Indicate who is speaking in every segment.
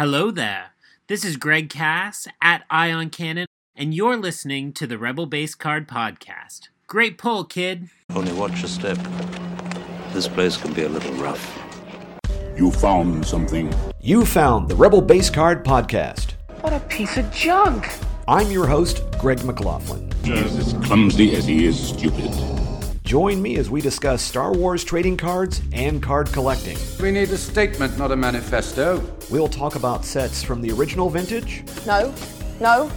Speaker 1: Hello there. This is Greg Cass at Ion Cannon, and you're listening to the Rebel Base Card Podcast. Great pull, kid.
Speaker 2: Only watch your step. This place can be a little rough.
Speaker 3: You found something.
Speaker 4: You found the Rebel Base Card Podcast.
Speaker 5: What a piece of junk!
Speaker 4: I'm your host, Greg McLaughlin.
Speaker 3: He's as clumsy as he is stupid.
Speaker 4: Join me as we discuss Star Wars trading cards and card collecting.
Speaker 6: We need a statement, not a manifesto.
Speaker 4: We'll talk about sets from the original vintage
Speaker 7: No, no,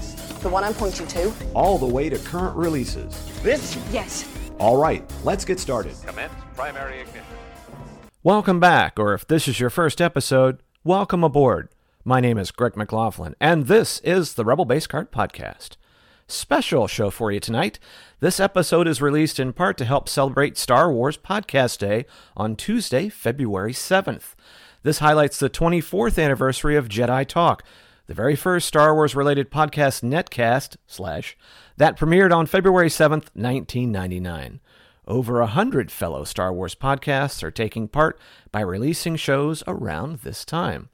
Speaker 7: the one I'm pointing to.
Speaker 4: all the way to current releases. This?
Speaker 7: Yes.
Speaker 4: All right, let's get started.
Speaker 8: Commence primary ignition.
Speaker 9: Welcome back, or if this is your first episode, welcome aboard. My name is Greg McLaughlin, and this is the Rebel Base Card Podcast. Special show for you tonight. This episode is released in part to help celebrate Star Wars Podcast Day on Tuesday, February 7th. This highlights the 24th anniversary of Jedi Talk, the very first Star Wars related podcast netcast slash that premiered on February 7th, 1999. Over a hundred fellow Star Wars podcasts are taking part by releasing shows around this time.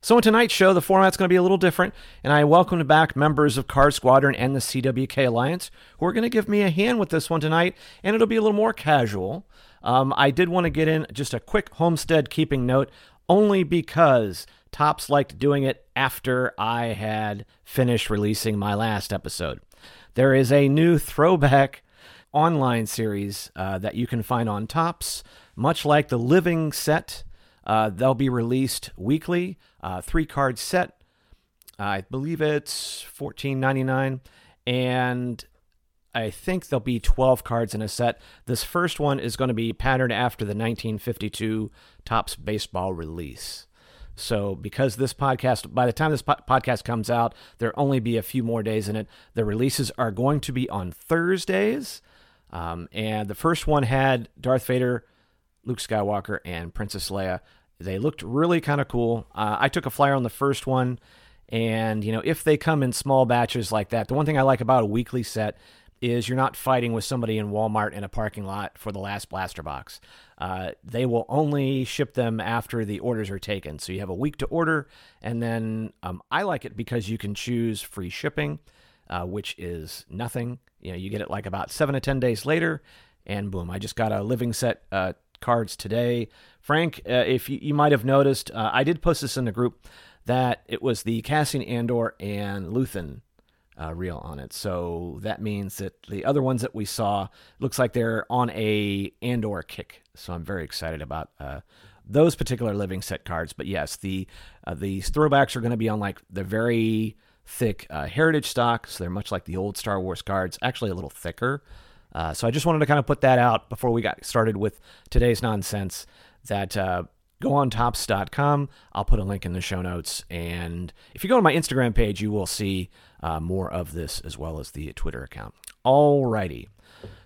Speaker 9: So, in tonight's show, the format's going to be a little different, and I welcome back members of Card Squadron and the CWK Alliance who are going to give me a hand with this one tonight, and it'll be a little more casual. Um, I did want to get in just a quick homestead keeping note, only because Topps liked doing it after I had finished releasing my last episode. There is a new throwback online series uh, that you can find on Topps, much like the Living set. Uh, they'll be released weekly, uh, three card set. I believe it's fourteen ninety nine, and I think there'll be twelve cards in a set. This first one is going to be patterned after the 1952 Topps baseball release. So, because this podcast, by the time this po- podcast comes out, there'll only be a few more days in it. The releases are going to be on Thursdays. Um, and the first one had Darth Vader, Luke Skywalker, and Princess Leia. They looked really kind of cool. Uh, I took a flyer on the first one. And, you know, if they come in small batches like that, the one thing I like about a weekly set is you're not fighting with somebody in Walmart in a parking lot for the last blaster box. Uh, they will only ship them after the orders are taken. So you have a week to order, and then um, I like it because you can choose free shipping, uh, which is nothing. You know, you get it like about seven to ten days later, and boom! I just got a living set uh, cards today. Frank, uh, if you, you might have noticed, uh, I did post this in the group that it was the Cassian Andor and Luthen uh, Rael on it. So that means that the other ones that we saw looks like they're on a Andor kick. So I'm very excited about uh, those particular living set cards. But yes, the uh, these throwbacks are going to be on like the very thick uh, heritage stock. So they're much like the old Star Wars cards, actually a little thicker. Uh, so I just wanted to kind of put that out before we got started with today's nonsense. That uh, go on topps.com. I'll put a link in the show notes. And if you go to my Instagram page, you will see uh, more of this as well as the Twitter account. Alrighty.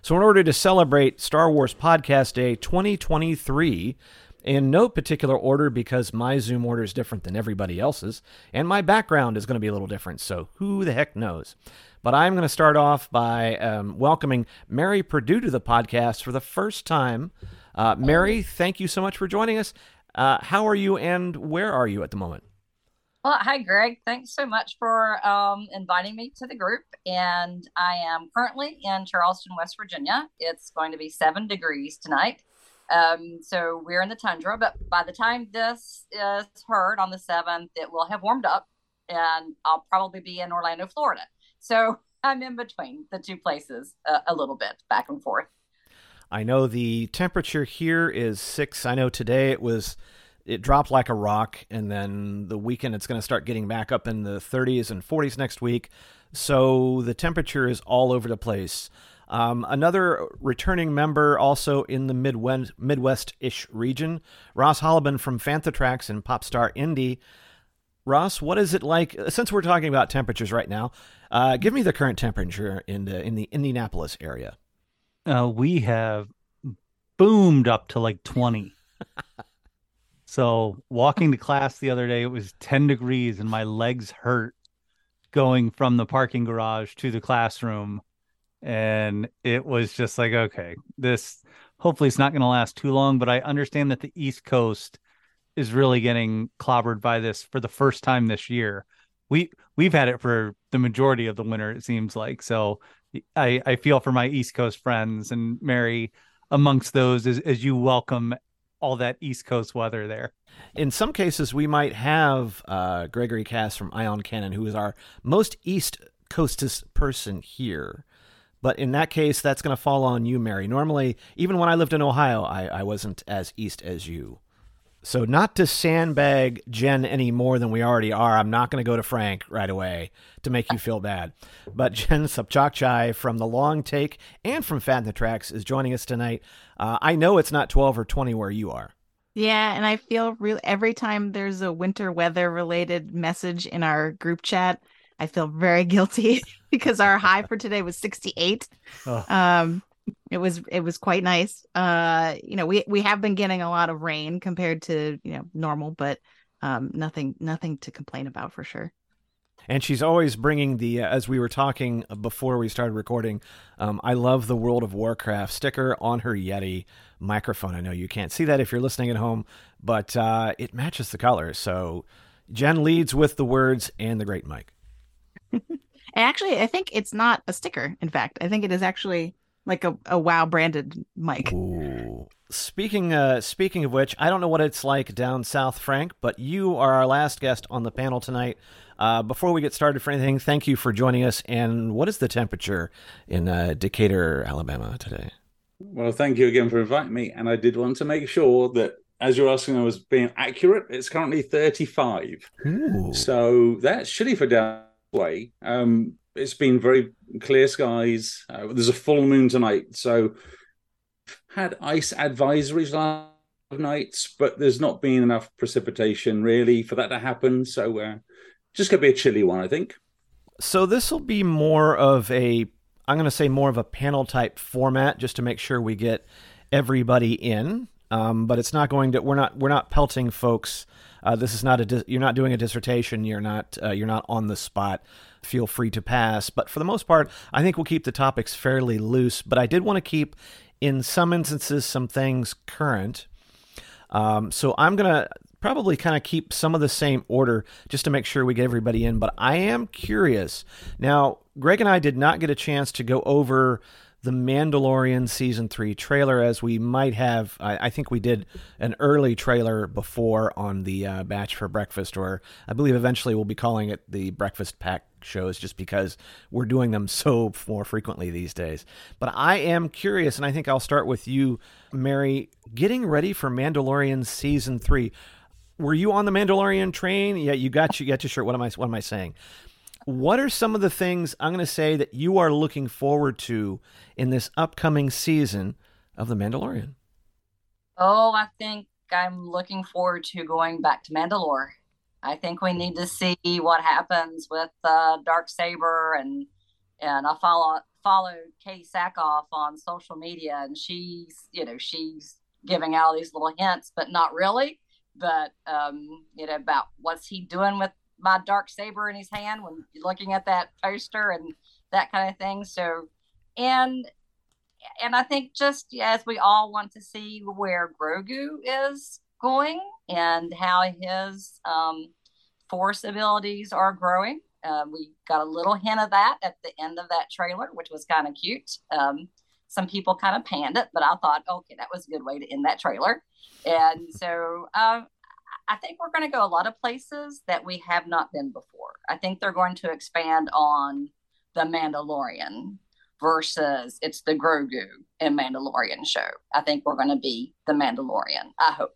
Speaker 9: So, in order to celebrate Star Wars Podcast Day 2023, in no particular order because my Zoom order is different than everybody else's, and my background is going to be a little different, so who the heck knows? But I'm going to start off by um, welcoming Mary Perdue to the podcast for the first time. Uh, Mary, thank you so much for joining us. Uh, how are you and where are you at the moment?
Speaker 10: Well, hi, Greg. Thanks so much for um, inviting me to the group. And I am currently in Charleston, West Virginia. It's going to be seven degrees tonight. Um, so we're in the tundra, but by the time this is heard on the 7th, it will have warmed up and I'll probably be in Orlando, Florida. So I'm in between the two places uh, a little bit back and forth.
Speaker 9: I know the temperature here is six. I know today it was it dropped like a rock, and then the weekend it's going to start getting back up in the 30s and 40s next week. So the temperature is all over the place. Um, another returning member, also in the Midwest Midwest-ish region, Ross Hollebon from Fanthatrax and Popstar Indy. Ross, what is it like? Since we're talking about temperatures right now, uh, give me the current temperature in the in the Indianapolis area.
Speaker 11: Uh, we have boomed up to like 20. so walking to class the other day, it was 10 degrees and my legs hurt going from the parking garage to the classroom. And it was just like, okay, this hopefully it's not going to last too long, but I understand that the East Coast is really getting clobbered by this for the first time this year. We we've had it for the majority of the winter, it seems like. So I, I feel for my East Coast friends and Mary amongst those as, as you welcome all that East Coast weather there.
Speaker 9: In some cases, we might have uh, Gregory Cass from Ion Cannon, who is our most East Coastest person here. But in that case, that's going to fall on you, Mary. Normally, even when I lived in Ohio, I, I wasn't as East as you. So, not to sandbag Jen any more than we already are, I'm not going to go to Frank right away to make you feel bad. But Jen Sopchockchai from The Long Take and from Fat in the Tracks is joining us tonight. Uh, I know it's not 12 or 20 where you are.
Speaker 8: Yeah, and I feel real every time there's a winter weather related message in our group chat, I feel very guilty because our high for today was 68. Oh. Um, it was it was quite nice. Uh, you know, we we have been getting a lot of rain compared to you know normal, but um, nothing nothing to complain about for sure.
Speaker 9: And she's always bringing the, uh, as we were talking before we started recording, um, I love the World of Warcraft sticker on her Yeti microphone. I know you can't see that if you're listening at home, but uh, it matches the color. So Jen leads with the words and the great mic.
Speaker 8: actually, I think it's not a sticker. In fact, I think it is actually like a, a WoW branded mic.
Speaker 9: Ooh. Speaking uh, speaking of which, I don't know what it's like down south, Frank, but you are our last guest on the panel tonight. Uh, before we get started for anything, thank you for joining us. And what is the temperature in uh, Decatur, Alabama today?
Speaker 12: Well, thank you again for inviting me. And I did want to make sure that, as you're asking, I was being accurate. It's currently 35. Ooh. So that's shitty for down way. Um, it's been very clear skies. Uh, there's a full moon tonight, so had ice advisories last nights, but there's not been enough precipitation really for that to happen. So uh, just gonna be a chilly one, I think.
Speaker 9: So this will be more of a, I'm to say more of a panel type format, just to make sure we get everybody in. Um, but it's not going to. We're not. We're not pelting folks. Uh, this is not a. You're not doing a dissertation. You're not. Uh, you're not on the spot feel free to pass. But for the most part, I think we'll keep the topics fairly loose. But I did want to keep, in some instances, some things current. Um, so I'm to probably kind of keep some of the same order just to make sure we get everybody in. But I am curious. Now, Greg and I did not get a chance to go over the Mandalorian season three trailer, as we might have. I, I think we did an early trailer before on the uh, Batch for Breakfast, or I believe eventually we'll be calling it the Breakfast Pack shows just because we're doing them so more frequently these days. But I am curious, and I think I'll start with you, Mary, getting ready for Mandalorian season three. Were you on the Mandalorian train? Yeah, you got you got your shirt. What am I what am I saying? What are some of the things I'm going to say that you are looking forward to in this upcoming season of The Mandalorian?
Speaker 10: Oh, I think I'm looking forward to going back to Mandalore. I think we need to see what happens with uh, Dark Saber and and I follow follow Katee Sackhoff on social media and she's you know she's giving out these little hints, but not really. But um, you know about what's he doing with my dark saber in his hand when looking at that poster and that kind of thing. So, and and I think just as we all want to see where Grogu is going and how his um, force abilities are growing. Uh, we got a little hint of that at the end of that trailer, which was kind of cute. Um, some people kind of panned it, but I thought, okay, that was a good way to end that trailer. And so um, I think we're going to go a lot of places that we have not been before. I think they're going to expand on the Mandalorian versus it's the Grogu and Mandalorian show. I think we're going to be the Mandalorian. I hope.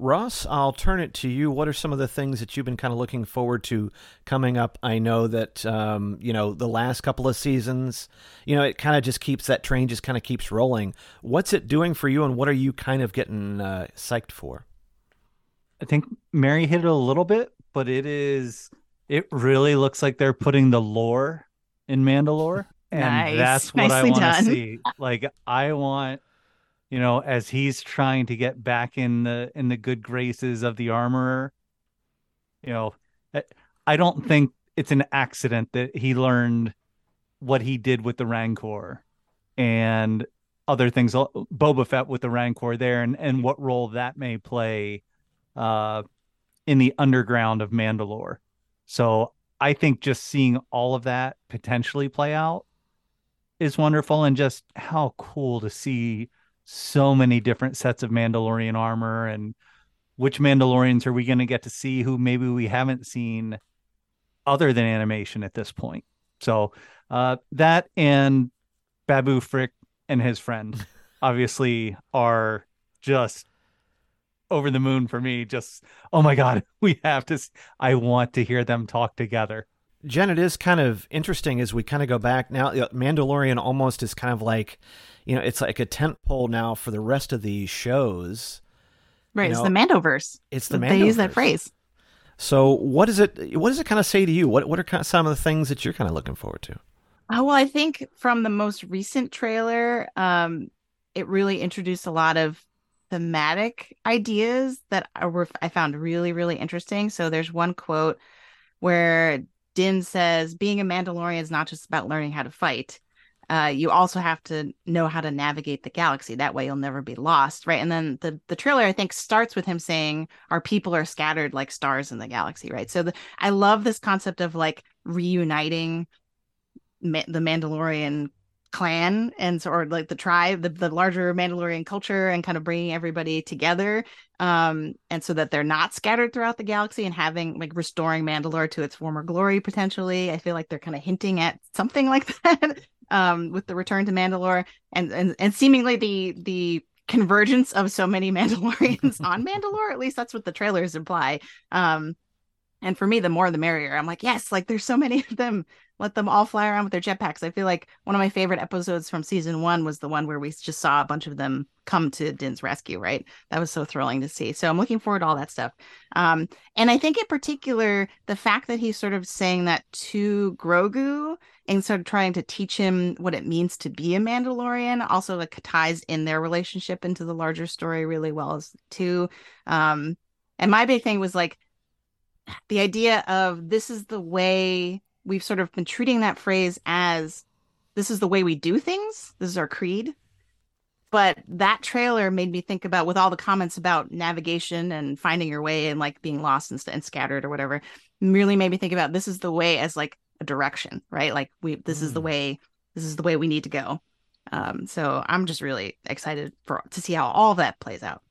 Speaker 9: Ross, I'll turn it to you. What are some of the things that you've been kind of looking forward to coming up? I know that um, you know the last couple of seasons, you know, it kind of just keeps that train just kind of keeps rolling. What's it doing for you, and what are you kind of getting uh, psyched for?
Speaker 11: I think Mary hit it a little bit, but it is it really looks like they're putting the lore in Mandalore. And nice. that's what Nicely I want to see. Like I want, you know, as he's trying to get back in the in the good graces of the armorer, you know, eh, I don't think it's an accident that he learned what he did with the Rancor and other things uh, Boba Fett with the Rancor there and, and what role that may play uh, in the underground of Mandalore. So I think just seeing all of that potentially play out is wonderful, and just how cool to see so many different sets of Mandalorian armor and which Mandalorians are we going to get to see who maybe we haven't seen other than animation at this point. So uh, that and Babu Frick and his friend obviously are just over the moon for me. Just oh my god, we have to. I want to hear them talk together.
Speaker 9: Jen, it is kind of interesting as we kind of go back now. Mandalorian almost is kind of like, you know, it's like a tent pole now for the rest of these shows.
Speaker 8: Right,
Speaker 9: You
Speaker 8: it's
Speaker 9: know,
Speaker 8: the Mandoverse.
Speaker 9: It's the
Speaker 8: They use that phrase.
Speaker 9: So, what is it? What does it kind of say to you? What What are kind of some of the things that you're kind of looking forward to?
Speaker 8: Oh well, I think from the most recent trailer, um, it really introduced a lot of thematic ideas that I were I found really really interesting. So there's one quote where Din says, "Being a Mandalorian is not just about learning how to fight. Uh, you also have to know how to navigate the galaxy. That way, you'll never be lost." Right, and then the the trailer I think starts with him saying, "Our people are scattered like stars in the galaxy." Right, so the, I love this concept of like reuniting Ma- the Mandalorian clan and so, or like the tribe, the, the larger Mandalorian culture, and kind of bringing everybody together, um, and so that they're not scattered throughout the galaxy and having like restoring Mandalore to its former glory potentially. I feel like they're kind of hinting at something like that um, with the return to Mandalore and and and seemingly the the convergence of so many Mandalorians on Mandalore. At least that's what the trailers imply. Um, and for me, the more the merrier. I'm like, yes, like there's so many of them. Let them all fly around with their jetpacks. I feel like one of my favorite episodes from season one was the one where we just saw a bunch of them come to Din's rescue, right? That was so thrilling to see. So I'm looking forward to all that stuff. Um, and I think in particular, the fact that he's sort of saying that to Grogu and sort of trying to teach him what it means to be a Mandalorian also like ties in their relationship into the larger story really well as too. Um, and my big thing was like the idea of this is the way we've sort of been treating that phrase as this is the way we do things. This is our creed. But that trailer made me think about with all the comments about navigation and finding your way and like being lost and, and scattered or whatever, really made me think about this is the way as like a direction, right? Like we this is the way this is the way we need to go. Um, so I'm just really excited for to see how all that plays out.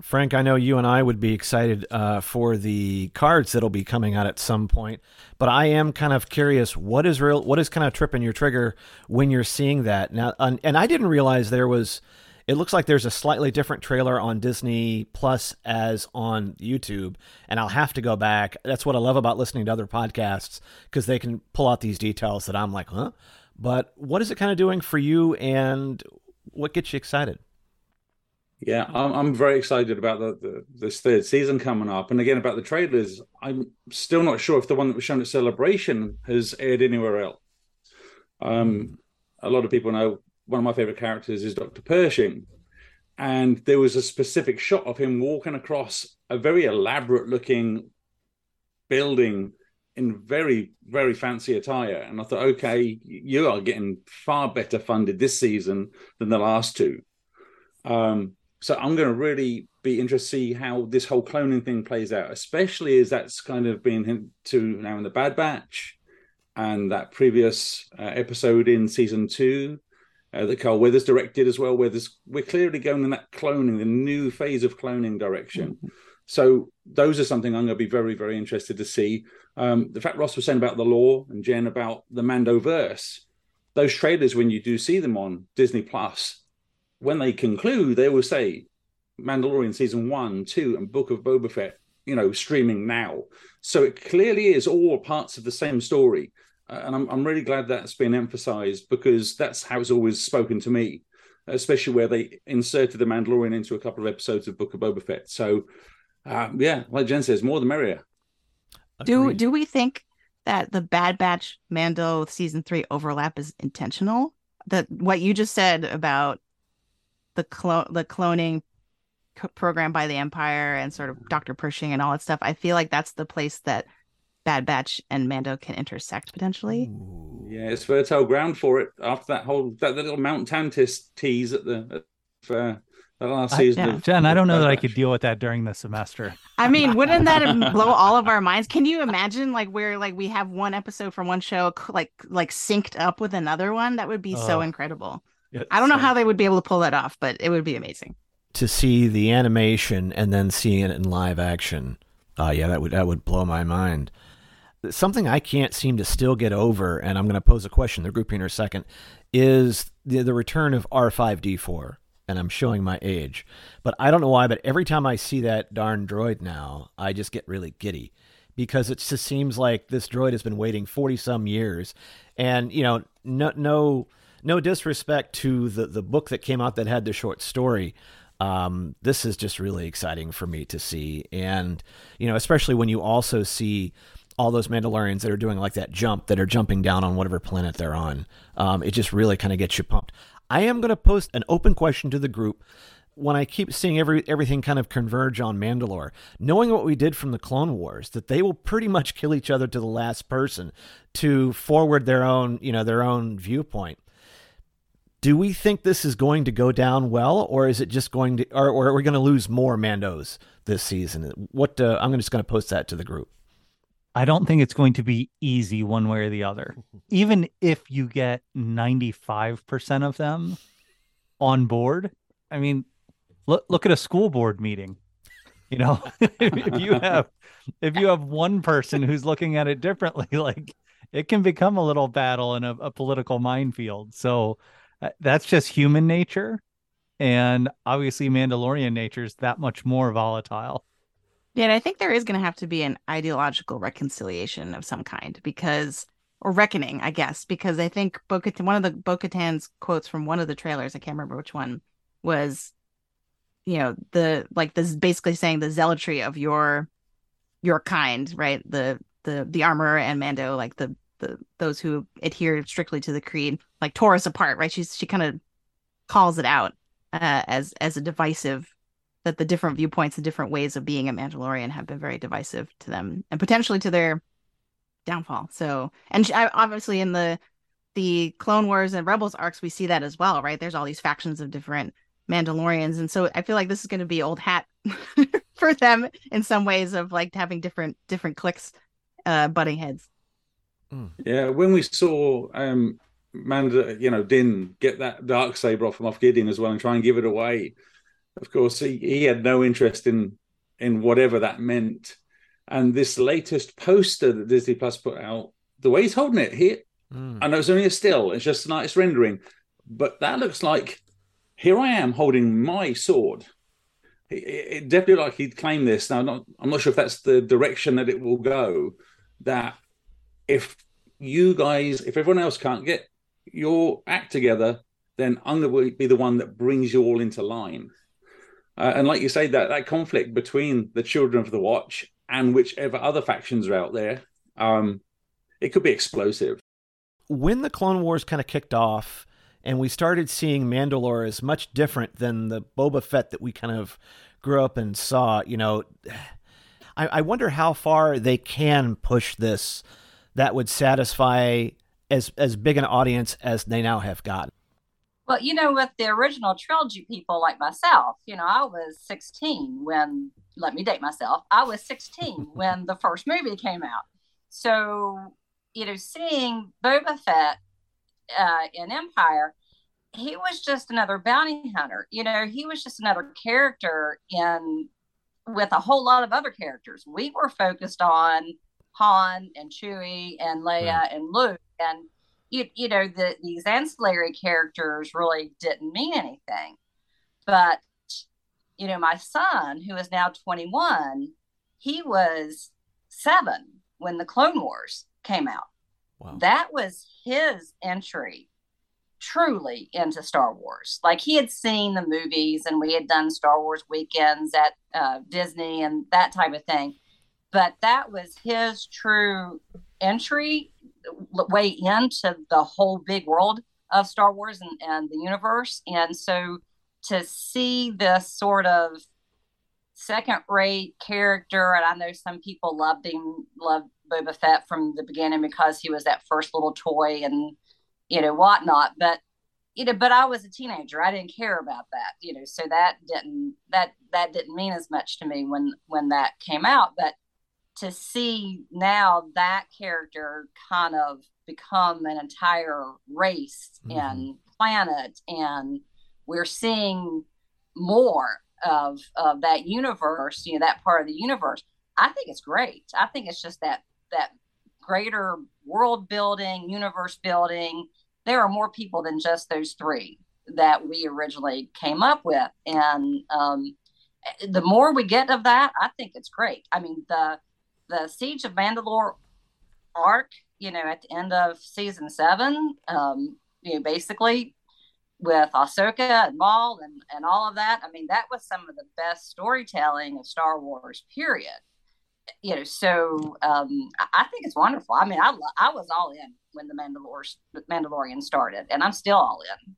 Speaker 9: Frank, I know you and I would be excited uh, for the cards that'll be coming out at some point, but I am kind of curious what is real, what is kind of tripping your trigger when you're seeing that now. And, and I didn't realize there was. It looks like there's a slightly different trailer on Disney Plus as on YouTube, and I'll have to go back. That's what I love about listening to other podcasts because they can pull out these details that I'm like, huh. But what is it kind of doing for you, and what gets you excited?
Speaker 12: Yeah, I'm, I'm very excited about the, the this third season coming up, and again about the trailers. I'm still not sure if the one that was shown at Celebration has aired anywhere else. Um, a lot of people know one of my favorite characters is Dr. Pershing, and there was a specific shot of him walking across a very elaborate looking building in very very fancy attire, and I thought, okay, you are getting far better funded this season than the last two. Um, so I'm going to really be interested to see how this whole cloning thing plays out, especially as that's kind of been hinted to now in the Bad Batch and that previous uh, episode in season two uh, that Carl Weathers directed as well, where there's, we're clearly going in that cloning, the new phase of cloning direction. So those are something I'm going to be very, very interested to see. Um, the fact Ross was saying about the lore and Jen about the Mando verse, those trailers when you do see them on Disney Plus, when they conclude, they will say Mandalorian season one, two, and Book of Boba Fett, you know, streaming now. So it clearly is all parts of the same story. Uh, and I'm, I'm really glad that's been emphasized because that's how it's always spoken to me, especially where they inserted the Mandalorian into a couple of episodes of Book of Boba Fett. So, uh, yeah, like Jen says, more the merrier.
Speaker 8: Do do we think that the Bad Batch Mando season three overlap is intentional? That what you just said about the clone the cloning co- program by the Empire and sort of Doctor Pershing and all that stuff. I feel like that's the place that Bad Batch and Mando can intersect potentially.
Speaker 12: Yeah, it's fertile ground for it after that whole that little Mount Tantiss tease at the at, uh, The last
Speaker 11: I,
Speaker 12: season
Speaker 11: yeah.
Speaker 12: of
Speaker 11: Jen, I don't know
Speaker 12: Bad
Speaker 11: that I could deal with that during the semester.
Speaker 8: I mean, wouldn't that blow all of our minds? Can you imagine like where like we have one episode from one show like like synced up with another one? That would be so
Speaker 9: Oh.
Speaker 8: incredible.
Speaker 11: Yeah,
Speaker 8: I don't know how they would be able to pull that off, but it would be amazing.
Speaker 9: To see the animation and then seeing it in live action, uh, yeah, that would that would blow my mind. Something I can't seem to still get over, and I'm going to pose a question. The group here in a second is the the return of R5D4, and I'm showing my age, but I don't know why. But every time I see that darn droid now, I just get really giddy because it just seems like this droid has been waiting 40 some years and you know no no no disrespect to the the book that came out that had the short story. Um, this is just really exciting for me to see. And you know especially when you also see all those Mandalorians that are doing like that jump that are jumping down on whatever planet they're on. Um, it just really kind of gets you pumped. I am going to post an open question to the group when I keep seeing every everything kind of converge on Mandalore, knowing what we did from the Clone Wars, that they will pretty much kill each other to the last person to forward their own, you know, their own viewpoint. Do we think this is going to go down well, or is it just going to, or, or are we going to lose more Mandos this season? What uh, I'm just going to post that to the group.
Speaker 11: I don't think it's going to be easy one way or the other. Even if you get 95% of them on board, I mean, look look at a school board meeting. You know, if you have if you have one person who's looking at it differently, like it can become a little battle in a, a political minefield. So Uh, that's just human nature. And obviously Mandalorian nature is that much more volatile.
Speaker 8: Yeah, and I think there is going to have to be an ideological reconciliation of some kind because, or reckoning, I guess, because I think Bo one of the Bo quotes from one of the trailers, I can't remember which one, was, you know, the like this basically saying the zealotry of your your kind, right? The the the armor and Mando, like the the those who adhere strictly to the creed, like tore us apart, right? She's she kind of calls it out uh, as as a divisive that the different viewpoints and different ways of being a Mandalorian have been very divisive to them and potentially to their downfall. So, and she, obviously in the the Clone Wars and Rebels arcs, we see that as well, right? There's all these factions of different Mandalorians, and so I feel like this is going to be old hat for them in some ways of like having different different cliques uh butting heads.
Speaker 12: Yeah, when we saw um Manda, you know, Din get that dark saber off from off Gideon as well and try and give it away. Of course, he, he had no interest in in whatever that meant. And this latest poster that Disney Plus put out, the way he's holding it, he I know it's only a still, it's just a nice rendering, but that looks like here I am holding my sword. It, it definitely like he'd claim this. Now, not, I'm not sure if that's the direction that it will go. That if you guys, if everyone else can't get your act together, then I'm going to be the one that brings you all into line. Uh, and like you say, that that conflict between the children of the Watch and whichever other factions are out there, um, it could be explosive.
Speaker 9: when the Clone Wars kind of kicked off and we started seeing Mandalore as much different than the Boba Fett that we kind of grew up and saw, you know, I, I wonder how far they can push this that would satisfy as as big an audience as they now have got.
Speaker 10: Well, you know, with the original trilogy people like myself, you know, I was 16 when, let me date myself, I was 16 when the first movie came out. So, you know, seeing Boba Fett uh, in Empire, he was just another bounty hunter. You know, he was just another character in with a whole lot of other characters. We were focused on Han and Chewie and Leia and Luke. And you, you know the, these ancillary characters really didn't mean anything. But you know my son who is now 21 he was seven when the clone wars came out. That was his entry truly into star wars. Like he had seen the movies and we had done star wars weekends at uh, disney and that type of thing but that was his true entry way into the whole big world of Star Wars and, and the universe. And so to see this sort of second rate character, and I know some people loved him, loved Boba Fett from the beginning because he was that first little toy and, you know, whatnot. But, you know, but I was a teenager. I didn't care about that, you know, so that didn't that that didn't mean as much to me when when that came out. But to see now that character kind of become an entire race mm-hmm. and planet, and we're seeing more of of that universe, you know, that part of the universe. I think it's great. I think it's just that that greater world building, universe building there are more people than just those three that we originally came up with. And um, the more we get of that, I think it's great. I mean, the the Siege of Mandalore arc, you know, at the end of season seven, um, you know, basically with Ahsoka and Maul and, and all of that. I mean, that was some of the best storytelling of Star Wars, period. You know, so um, I, think it's wonderful. I mean, I, I was all in when the Mandalor- Mandalorian started, and I'm still all in.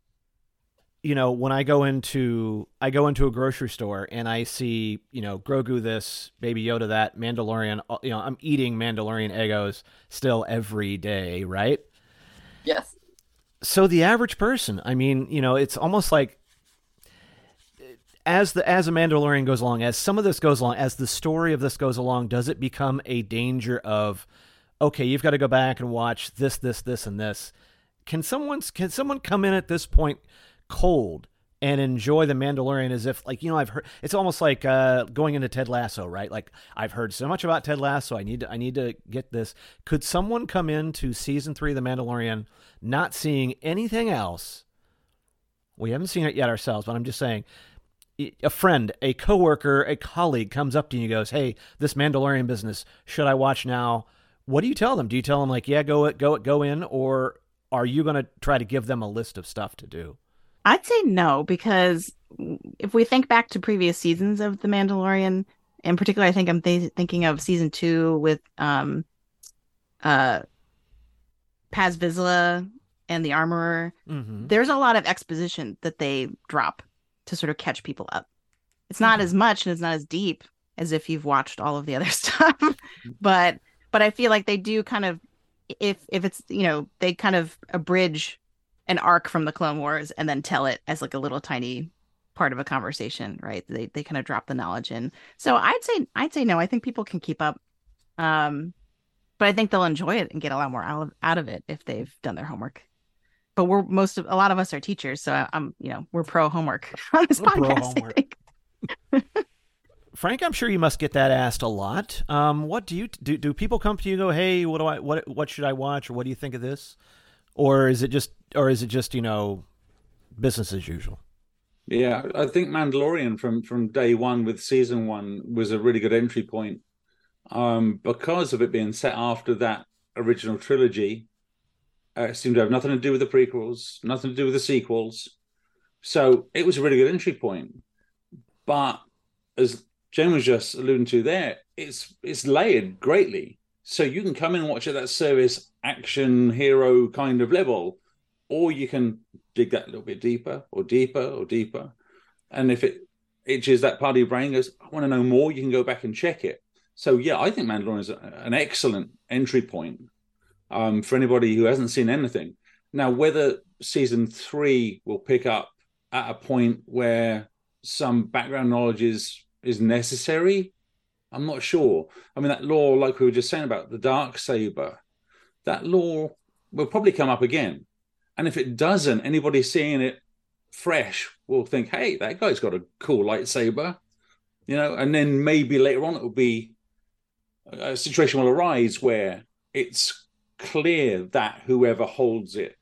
Speaker 9: You know, when I go into I go into a grocery store and I see you know Grogu this, Baby Yoda that, Mandalorian. Uh, you know, I'm eating Mandalorian Eggos still every day, right?
Speaker 10: Yes.
Speaker 9: So the average person, I mean, you know, it's almost like as the as a Mandalorian goes along, as some of this goes along, as the story of this goes along, does it become a danger of okay, you've got to go back and watch this, this, this, and this. Can someone can someone come in at this point cold and enjoy the Mandalorian as if like you know I've heard it's almost like uh, going into Ted Lasso, right? Like I've heard so much about Ted Lasso, I need to I need to get this. Could someone come into season three of the Mandalorian not seeing anything else? We haven't seen it yet ourselves, but I'm just saying a friend, a coworker, a colleague comes up to you and goes, "Hey, this Mandalorian business, should I watch now?" what do you tell them? Do you tell them like, yeah, go it, go it, go in, or are you going to try to give them a list of stuff to do?
Speaker 8: I'd say no because if we think back to previous seasons of The Mandalorian, in particular, I think I'm th- thinking of season two with um, uh, Paz Vizsla and the Armorer. Mm-hmm. There's a lot of exposition that they drop to sort of catch people up. It's not mm-hmm. as much and it's not as deep as if you've watched all of the other stuff, but but I feel like they do kind of if if it's you know they kind of abridge an arc from the Clone Wars and then tell it as like a little tiny part of a conversation, right? They they kind of drop the knowledge in. So I'd say I'd say no. I think people can keep up, um, but I think they'll enjoy it and get a lot more out of, out of it if they've done their homework. But we're most of a lot of us are teachers, so I'm you know we're pro homework on this we're podcast.
Speaker 9: Frank, I'm sure you must get that asked a lot. Um, what do you do? Do people come to you and go, "Hey, what do I what what should I watch?" or "What do you think of this?" Or is it just or is it just you know business as usual?
Speaker 12: Yeah, I think Mandalorian from from day one with season one was a really good entry point, um, because of it being set after that original trilogy. Uh, it seemed to have nothing to do with the prequels, nothing to do with the sequels, so it was a really good entry point. But as Jen was just alluding to there, it's it's layered greatly. So you can come in and watch at that service action hero kind of level, or you can dig that a little bit deeper or deeper or deeper. And if it itches that part of your brain goes, I want to know more, you can go back and check it. So yeah, I think Mandalorian is an excellent entry point um, for anybody who hasn't seen anything. Now, whether season three will pick up at a point where some background knowledge is is necessary. I'm not sure. I mean, that lore, like we were just saying about the dark saber, that lore will probably come up again. And if it doesn't, anybody seeing it fresh will think, "Hey, that guy's got a cool lightsaber," you know. And then maybe later on, it will be a situation will arise where it's clear that whoever holds it,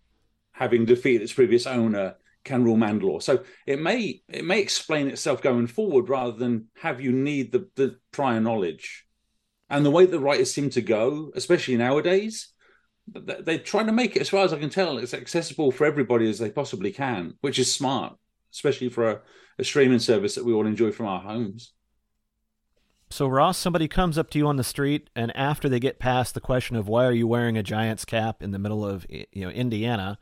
Speaker 12: having defeated its previous owner, can rule Mandalore. So it may it may explain itself going forward rather than have you need the, the prior knowledge. And the way the writers seem to go, especially nowadays, they're trying to make it, as far as I can tell, as accessible for everybody as they possibly can, which is smart, especially for a, a streaming service that we all enjoy from our homes.
Speaker 9: So Ross, somebody comes up to you on the street, and after they get past the question of why are you wearing a Giants cap in the middle of you know Indiana,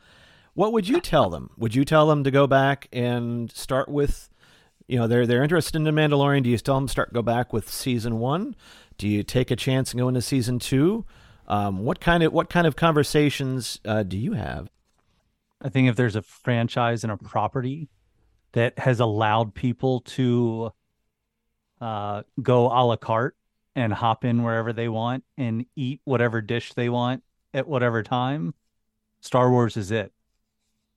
Speaker 9: what would you tell them? Would you tell them to go back and start with, you know, they're they're interested in the Mandalorian? Do you tell them start go back with season one? Do you take a chance and go into season two? Um, what kind of what kind of conversations uh, do you have?
Speaker 11: I think if there's a franchise and a property that has allowed people to uh, go a la carte and hop in wherever they want and eat whatever dish they want at whatever time, Star Wars is it.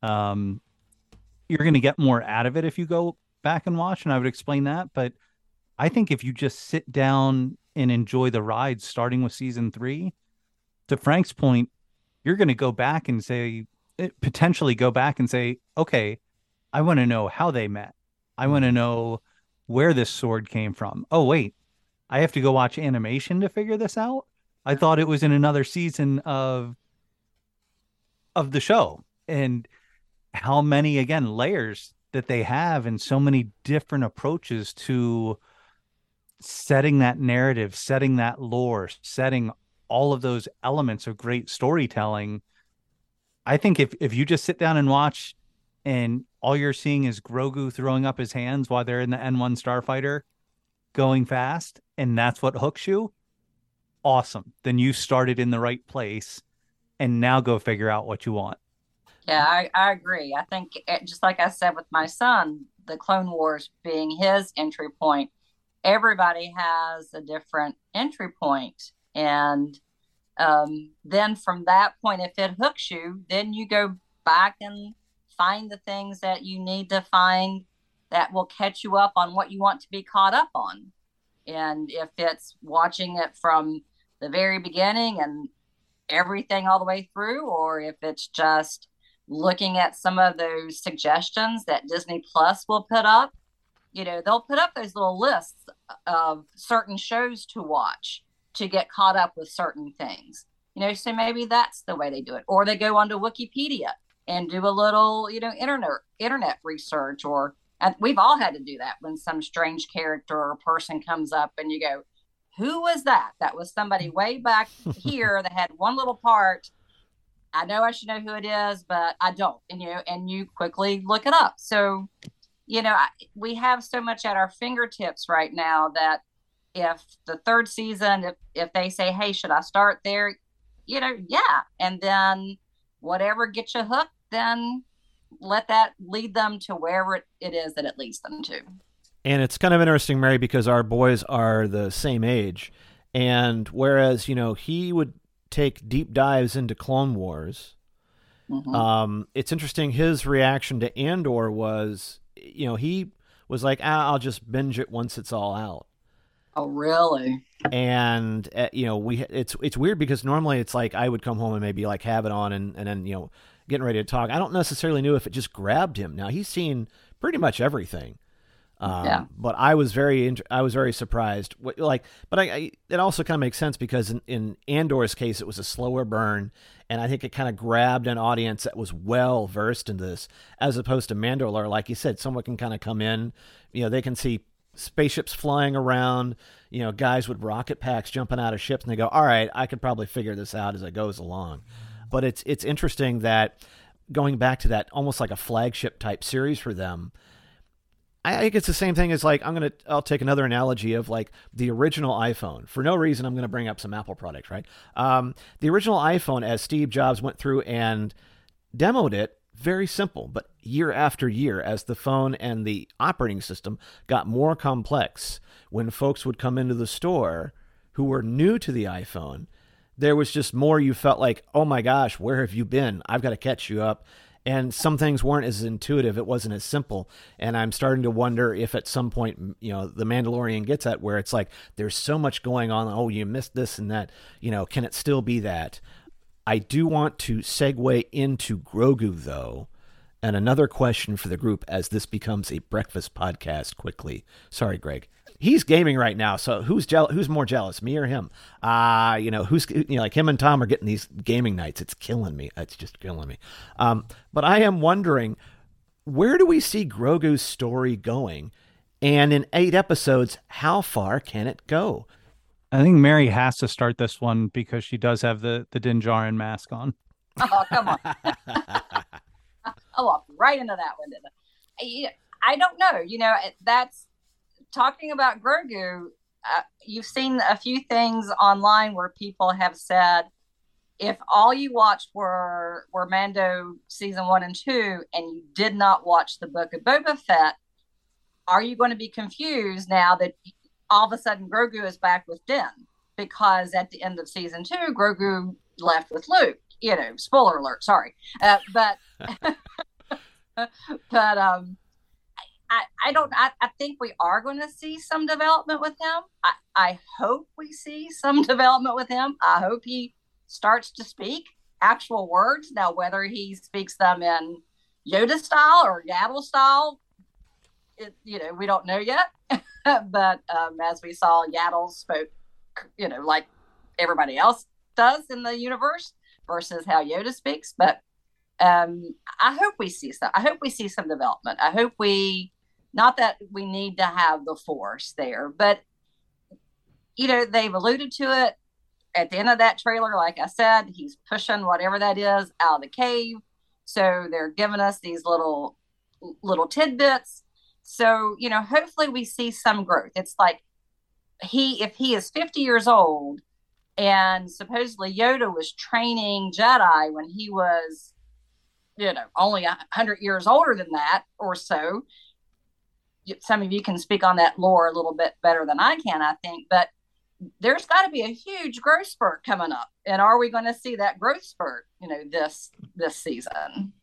Speaker 11: Um, you're going to get more out of it if you go back and watch, and I would explain that. But I think if you just sit down and enjoy the ride, starting with season three, to Frank's point, you're going to go back and say, eh, potentially go back and say, okay, I want to know how they met. I want to know where this sword came from. Oh, wait, I have to go watch animation to figure this out. I thought it was in another season of of the show. And how many again layers that they have and so many different approaches to setting that narrative, setting that lore, setting all of those elements of great storytelling. I think if if you just sit down and watch and all you're seeing is Grogu throwing up his hands while they're in the N1 starfighter going fast and that's what hooks you, awesome. Then you started in the right place and now go figure out what you want.
Speaker 10: Yeah, I, I agree. I think it, eh, just like I said with my son, the Clone Wars being his entry point, everybody has a different entry point. And um, then from that point, if it hooks you, then you go back and find the things that you need to find that will catch you up on what you want to be caught up on. And if it's watching it from the very beginning and everything all the way through, or if it's just looking at some of those suggestions that Disney Plus will put up, you know, they'll put up those little lists of certain shows to watch to get caught up with certain things. You know, so maybe that's the way they do it. Or they go onto Wikipedia and do a little, you know, internet internet research or and we've all had to do that when some strange character or person comes up and you go, Who was that? That was somebody way back here that had one little part. I know I should know who it is, but I don't. And you know, and you quickly look it up. So, you know, I, we have so much at our fingertips right now that if the third season, if if they say, Hey, should I start there? You know, yeah. And then whatever gets you hooked, then let that lead them to wherever it is that it leads them to.
Speaker 9: And it's kind of interesting, Mary, because our boys are the same age. And whereas, you know, he would take deep dives into Clone Wars, mm-hmm. um, it's interesting. His reaction to Andor was, you know, he was like, ah, I'll just binge it once it's all out.
Speaker 10: Oh, really?
Speaker 9: And uh, you know, we it's it's weird because normally it's like I would come home and maybe like have it on and and then you know getting ready to talk. I don't necessarily know if it just grabbed him. Now he's seen pretty much everything. Um, yeah. But I was very, I was very surprised. What, Like, but I, I it also kind of makes sense because in, in Andor's case, it was a slower burn, and I think it kind of grabbed an audience that was well versed in this, as opposed to Mandalore. Like you said, someone can kind of come in, you know, they can see spaceships flying around, you know, guys with rocket packs jumping out of ships, and they go, "All right, I could probably figure this out as it goes along." But it's it's interesting that going back to that almost like a flagship type series for them. I think it's the same thing as like I'm gonna I'll take another analogy of like the original iPhone. For no reason, I'm gonna bring up some Apple products, right? Um, the original iPhone, as Steve Jobs went through and demoed it, very simple. But year after year, as the phone and the operating system got more complex, when folks would come into the store who were new to the iPhone, there was just more you felt like, oh my gosh, where have you been? I've got to catch you up. And some things weren't as intuitive. It wasn't as simple. And I'm starting to wonder if at some point, you know, the Mandalorian gets at where it's like, there's so much going on. Oh, you missed this and that. You know, can it still be that? I do want to segue into Grogu, though. And another question for the group as this becomes a breakfast podcast quickly. Sorry, Greg he's gaming right now. So who's jealous? Who's more jealous, me or him? Uh, you know, who's you know, like him and Tom are getting these gaming nights. It's killing me. It's just killing me. Um, but I am wondering, where do we see Grogu's story going? And in eight episodes, how far can it go?
Speaker 11: I think Mary has to start this one because she does have the the Din Djarin mask on.
Speaker 10: Oh come on! I walked right into that one. I? I don't know. You know, that's talking about Grogu, uh, you've seen a few things online where people have said, if all you watched were were Mando season one and two, and you did not watch the Book of Boba Fett, are you going to be confused now that all of a sudden Grogu is back with Din? Because at the end of season two, Grogu left with Luke. You know, spoiler alert. Sorry, uh, but but um, I, I don't I, I think we are going to see some development with him. I, I hope we see some development with him. I hope he starts to speak actual words. Now, whether he speaks them in Yoda style or Yaddle style, it, you know, we don't know yet. but um, as we saw, Yaddle spoke, you know, like everybody else does in the universe versus how Yoda speaks. But um, I hope we see some. I hope we see some development. I hope we, not that we need to have the force there, but you know, they've alluded to it at the end of that trailer, like I said, he's pushing whatever that is out of the cave. So they're giving us these little little tidbits. So, you know, hopefully we see some growth. It's like he if he is 50 years old and supposedly Yoda was training Jedi when he was you know, only a hundred years older than that or so. Some of you can speak on that lore a little bit better than I can, I think. But there's got to be a huge growth spurt coming up and are we going to see that growth spurt you know this this season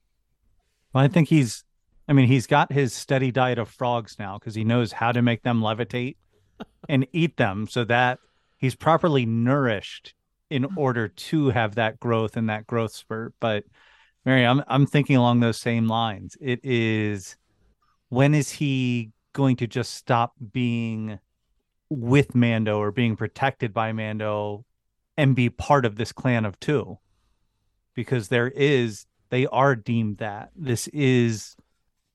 Speaker 11: well i think he's i mean he's got his steady diet of frogs now because he knows how to make them levitate and eat them so that he's properly nourished in order to have that growth and that growth spurt but mary i'm i'm thinking along those same lines it is when is he going to just stop being with Mando or being protected by Mando and be part of this clan of two. Because there is, they are deemed that. This is,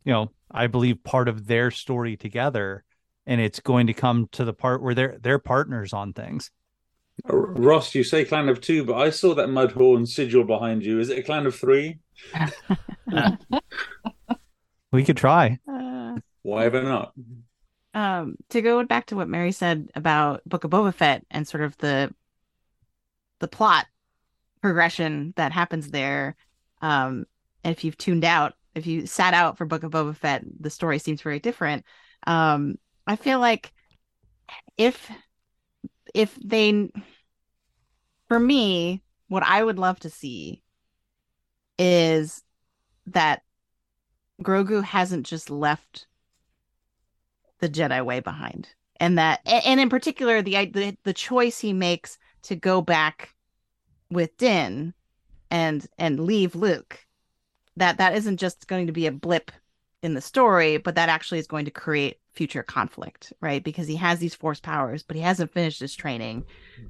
Speaker 11: you know, I believe part of their story together. And it's going to come to the part where they're they're partners on things.
Speaker 12: Uh, Ross, you say clan of two, but I saw that Mudhorn sigil behind you. Is it a clan of three?
Speaker 11: we could try.
Speaker 8: Uh,
Speaker 12: Why ever not?
Speaker 8: um to go back to what Mary said about Book of Boba Fett and sort of the the plot progression that happens there. Um if you've tuned out, if you sat out for Book of Boba Fett, the story seems very different. Um I feel like if if they for me, what I would love to see is that Grogu hasn't just left the Jedi way behind. And that and in particular the the, the choice he makes to go back with Din and and leave Luke that that isn't just going to be a blip in the story but that actually is going to create future conflict right because he has these force powers but he hasn't finished his training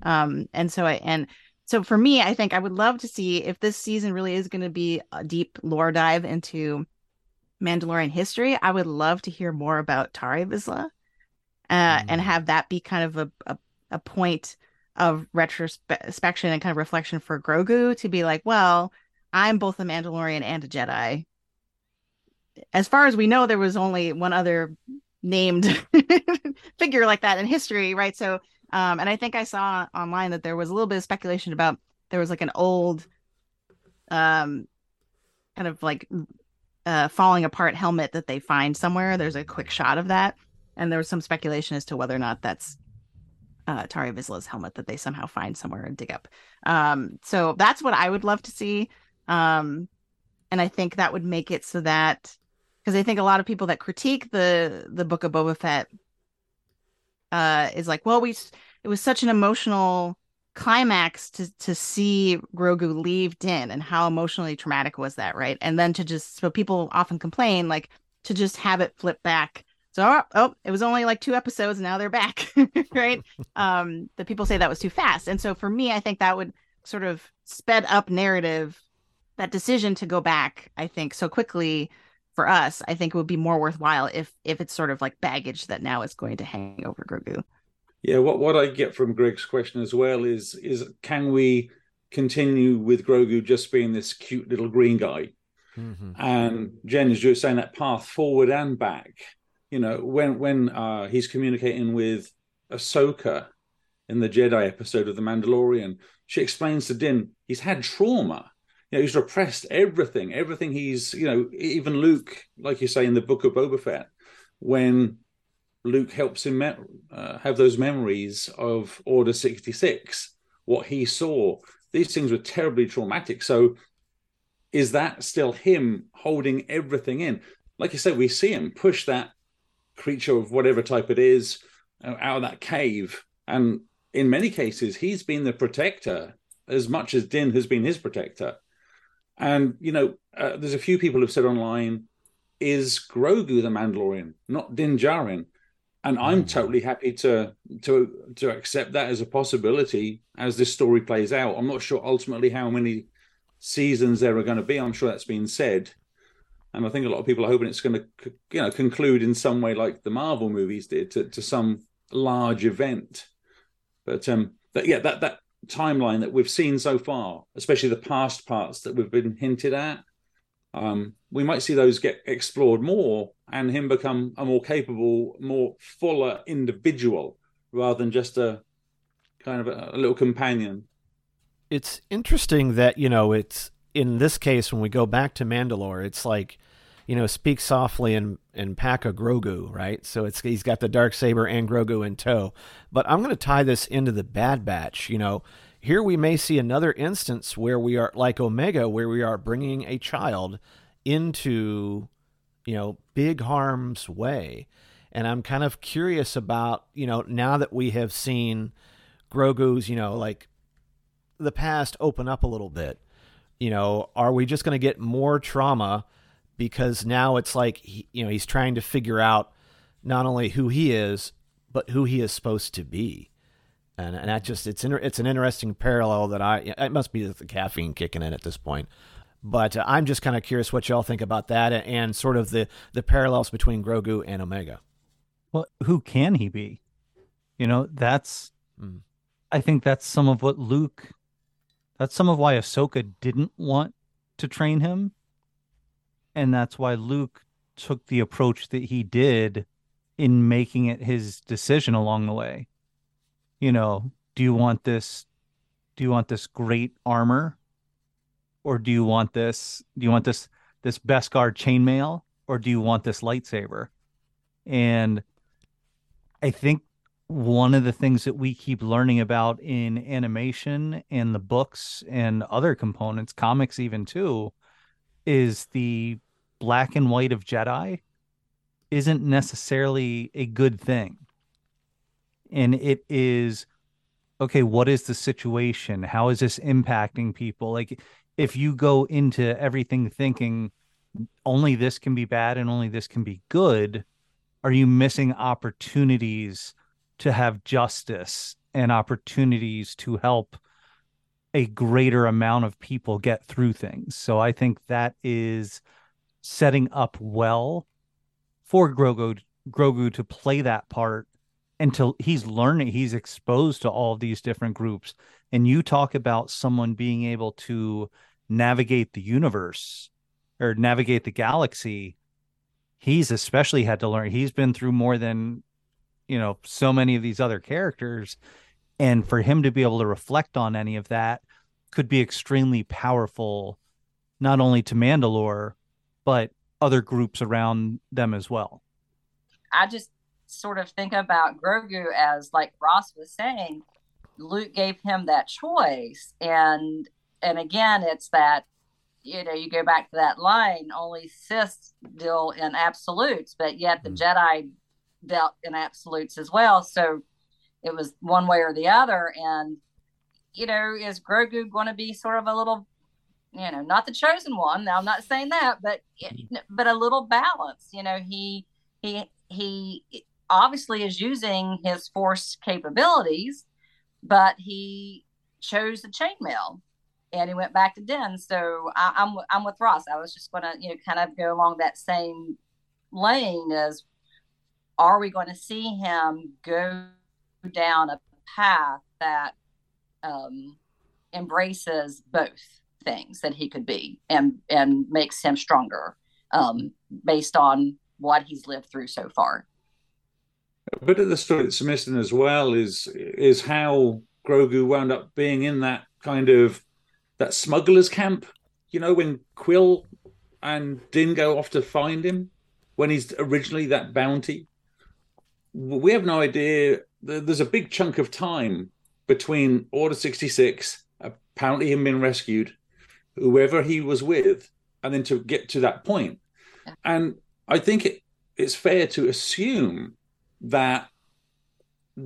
Speaker 8: um and so I and so for me I think I would love to see if this season really is going to be a deep lore dive into Mandalorian history, I would love to hear more about Tarre Vizsla uh, mm. and have that be kind of a, a, a point of retrospection and kind of reflection for Grogu to be like, well, I'm both a Mandalorian and a Jedi. As far as we know, there was only one other named figure like that in history, right? So, um, and I think I saw online that there was a little bit of speculation about there was like an old, um, kind of like uh, falling apart helmet that they find somewhere. There's a quick shot of that, and there was some speculation as to whether or not that's uh, Tarre Vizsla's helmet that they somehow find somewhere and dig up. Um, so that's what I would love to see, um, and I think that would make it so that because I think a lot of people that critique the the Book of Boba Fett uh, is like, well, we it was such an emotional climax to to see Grogu leave Din and how emotionally traumatic was that, right? And then to just so people often complain like to just have it flip back. So oh, oh it was only like two episodes now they're back, right? um the people say that was too fast. And so for me I think that would sort of sped up narrative that decision to go back I think so quickly for us I think it would be more worthwhile if if it's sort of like baggage that now is going to hang over Grogu.
Speaker 12: Yeah, what, what I get from Greg's question as well is is can we continue with Grogu just being this cute little green guy? Mm-hmm. And Jen, as you were saying, that path forward and back. You know, when when uh, he's communicating with Ahsoka, in the Jedi episode of The Mandalorian. She explains to Din he's had trauma. You know, he's repressed everything, everything he's, you know, even Luke, like you say in the book of Boba Fett, when Luke helps him uh, have those memories of Order 66, what he saw. These things were terribly traumatic. So, is that still him holding everything in? Like you said, we see him push that creature of whatever type it is uh, out of that cave. And in many cases, he's been the protector as much as Din has been his protector. And, you know, uh, there's a few people who've said online, is Grogu the Mandalorian, not Din Djarin? and I'm mm. totally happy to to to accept that as a possibility as this story plays out. I'm not sure ultimately how many seasons there are going to be. I'm sure that's been said, and I think a lot of people are hoping it's going to you know conclude in some way like the Marvel movies did to, to some large event. But um, but yeah, that that timeline that we've seen so far, especially the past parts that we've been hinted at, um, we might see those get explored more and him become a more capable, more fuller individual rather than just a kind of a, a little companion.
Speaker 9: It's interesting that, you know, it's in this case, when we go back to Mandalore, it's like, you know, speak softly and, and pack a Grogu, right? So it's he's got the dark saber and Grogu in tow. But I'm going to tie this into the Bad Batch. You know, here we may see another instance where we are like Omega, where we are bringing a child into, you know, big harm's way. And I'm kind of curious about, you know, now that we have seen Grogu's, you know, like the past open up a little bit, you know, are we just going to get more trauma because now it's like, he, you know, he's trying to figure out not only who he is, but who he is supposed to be and and that just it's inter- it's an interesting parallel that I it must be the caffeine kicking in at this point. But uh, I'm just kind of curious what y'all think about that and sort of the the parallels between Grogu and Omega.
Speaker 11: Well, who can he be? You know, that's mm. I think that's some of what Luke that's some of why Ahsoka didn't want to train him. And that's why Luke took the approach that he did in making it his decision along the way. You know, do you want this do you want this great armor? Or do you want this do you want this this Beskar chainmail? Or do you want this lightsaber? And I think one of the things that we keep learning about in animation and the books and other components, comics even too, is the black and white of Jedi isn't necessarily a good thing. And it is okay what is the situation? How is this impacting people? Like if you go into everything thinking only this can be bad and only this can be good are you missing opportunities to have justice and opportunities to help a greater amount of people get through things. So i think that is setting up well for grogu grogu to play that part until he's learning he's exposed to all these different groups. And you talk about someone being able to navigate the universe or navigate the galaxy. He's especially had to learn he's been through more than you know so many of these other characters and for him to be able to reflect on any of that could be extremely powerful not only to Mandalore but other groups around them as well
Speaker 10: i just sort of think about Grogu as like Ross was saying, Luke gave him that choice. And and again, it's that, you know, you go back to that line, only Sith deal in absolutes, but yet the mm. Jedi dealt in absolutes as well. So it was one way or the other. And, you know, is Grogu going to be sort of a little you know, not the chosen one. Now I'm not saying that, but mm-hmm. but a little balance. You know, he he he obviously is using his force capabilities, but he chose the chainmail and he went back to Din. So I, am I'm, I'm with Ross. I was just going to you know kind of go along that same lane as are we going to see him go down a path that um, embraces both things that he could be and and makes him stronger um, based on what he's lived through so far.
Speaker 12: a bit of the story that's missing as well is is how Grogu wound up being in that kind of that smuggler's camp. You know, when Kuiil and Din go off to find him, when he's originally that bounty. We have no idea. There's a big chunk of time between Order 66, apparently him being rescued, whoever he was with, and then to get to that point. And I think it, it's fair to assume that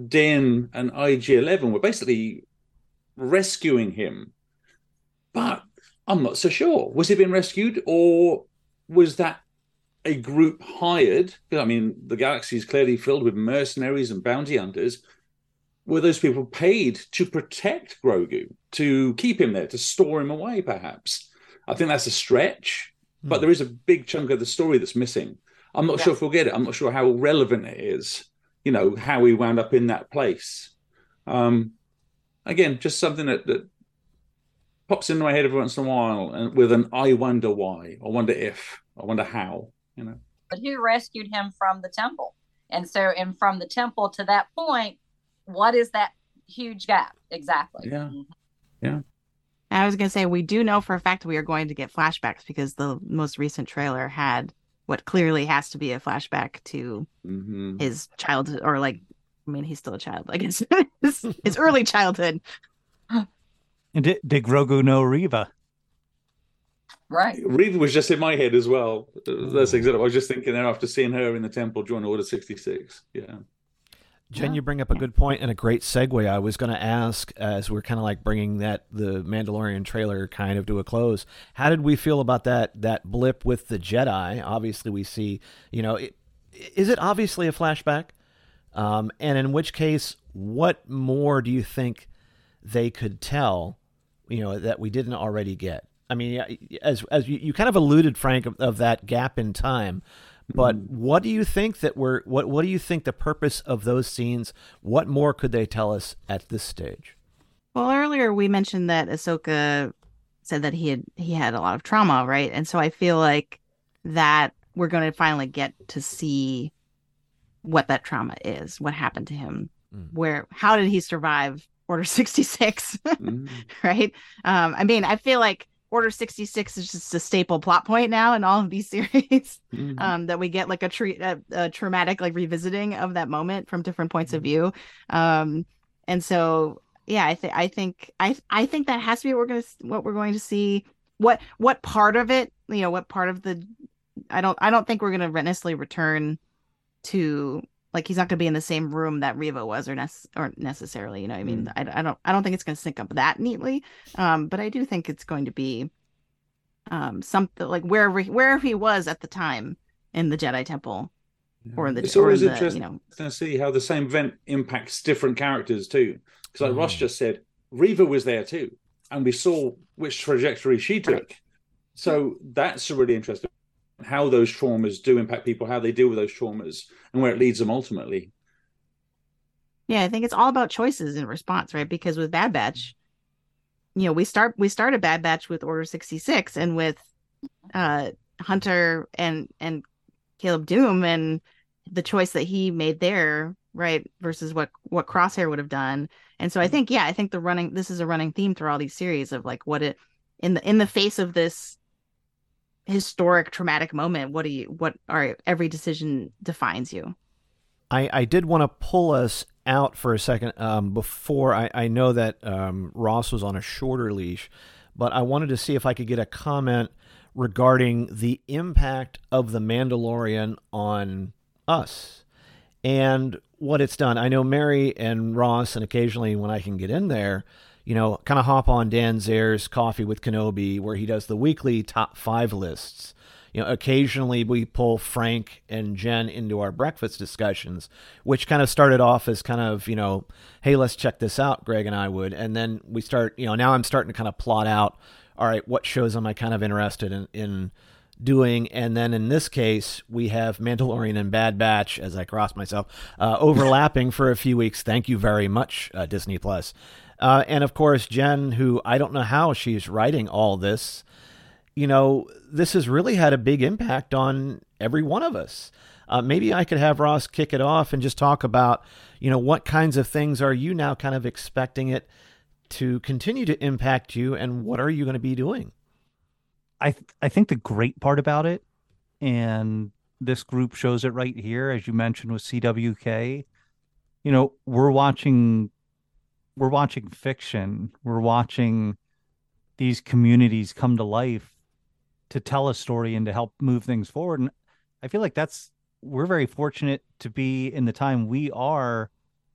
Speaker 12: Din and IG 11 were basically rescuing him. But I'm not so sure. Was he being rescued or was that a group hired? I mean, the galaxy is clearly filled with mercenaries and bounty hunters. Were those people paid to protect Grogu, to keep him there, to store him away, perhaps? I think that's a stretch, but there is a big chunk of the story that's missing. I'm not
Speaker 10: Yeah.
Speaker 12: sure if we'll get it. I'm not sure how relevant it is, you know, how he wound up in that place. Um, again, just something that, that pops into my head every once in a while and with an I wonder why, I wonder if, I wonder how, you know.
Speaker 10: but who rescued him from the temple? And so, and from the temple to that point, what is that huge gap exactly?
Speaker 12: Yeah. Yeah.
Speaker 8: I was going to say, we do know for a fact we are going to get flashbacks because the most recent trailer had what clearly has to be a flashback to
Speaker 12: Mhm.
Speaker 8: his childhood, or like, I mean, he's still a child, I guess, his, his early childhood.
Speaker 11: And did, did Grogu know Reva?
Speaker 10: Right.
Speaker 12: Reva was just in my head as well. That's exactly. I was just thinking there after seeing her in the temple during Order sixty six. Yeah.
Speaker 9: Jen, you bring up a good point and a great segue. I was going to ask, as we're kind of like bringing that the Mandalorian trailer kind of to a close. How did we feel about that that blip with the Jedi? Obviously, we see, you know, it, is it obviously a flashback? Um, and in which case, what more do you think they could tell, you know, that we didn't already get? I mean, as as you, you kind of alluded, Franc, of, of that gap in time. But mm-hmm. what do you think that we're what what do you think the purpose of those scenes? What more could they tell us at this stage?
Speaker 8: Well, earlier we mentioned that Ahsoka said that he had he had a lot of trauma, right? And so I feel like that we're going to finally get to see what that trauma is, what happened to him, mm. where how did he survive Order 66, mm. right? Um I mean, I feel like Order 66 is just a staple plot point now in all of these series. Um, that we get like a, tre- a, a traumatic like revisiting of that moment from different points of view. Um, and so yeah, I think I think I I think that has to be what we're gonna what we're going to see. What what part of it, you know, what part of the I don't I don't think we're gonna necessarily return to like he's not gonna be in the same room that Reva was or nec- or necessarily, you know. what I mean, I, I don't I don't think it's gonna sync up that neatly. Um, but I do think it's going to be um something like wherever wherever he was at the time in the Jedi Temple or in the
Speaker 12: It's
Speaker 8: or in
Speaker 12: always
Speaker 8: the,
Speaker 12: interesting
Speaker 8: you know
Speaker 12: to see how the same event impacts different characters too. Because like Ross
Speaker 8: Mm.
Speaker 12: just said, Reva was there too, and we saw which trajectory she took. So that's a really interesting. How those traumas do impact people, how they deal with those traumas, and where it leads them ultimately.
Speaker 8: Yeah, I think it's all about choices in response, right? Because with Bad Batch, you know, we start we start a Bad Batch with Order 66 and with uh Hunter and and Caleb Dume and the choice that he made there, right, versus what what Crosshair would have done. And so I think yeah, I think the running this is a running theme through all these series of like what it in the in the face of this historic traumatic moment, what do you what are every decision defines you.
Speaker 9: I, I did want to pull us out for a second um, before I, I know that um, Ross was on a shorter leash, but I wanted to see if I could get a comment regarding the impact of The Mandalorian on us and what it's done. I know Mary and Ross, and occasionally when I can get in there, you know, kind of hop on Dan Zehr's Coffee with Kenobi, where he does the weekly top five lists. You know, occasionally we pull Franc and Jen into our breakfast discussions, which kind of started off as kind of, you know, hey, let's check this out, Greg and I would. And then we start, you know, now I'm starting to kind of plot out, all right, what shows am I kind of interested in, in doing? And then in this case, we have Mandalorian and Bad Batch, as I cross myself, uh, overlapping for a few weeks. Thank you very much, uh, Disney Plus. Uh, and of course, Jen, who I don't know how she's writing all this you know, this has really had a big impact on every one of us. Uh, maybe I could have Ross kick it off and just talk about, you know, what kinds of things are you now kind of expecting it to continue to impact you, and what are you going to be doing?
Speaker 11: I th- I think the great part about it, and this group shows it right here, as you mentioned with CWK. You know, we're watching, we're watching fiction. We're watching these communities come to life to tell a story and to help move things forward. And I feel like that's we're very fortunate to be in the time we are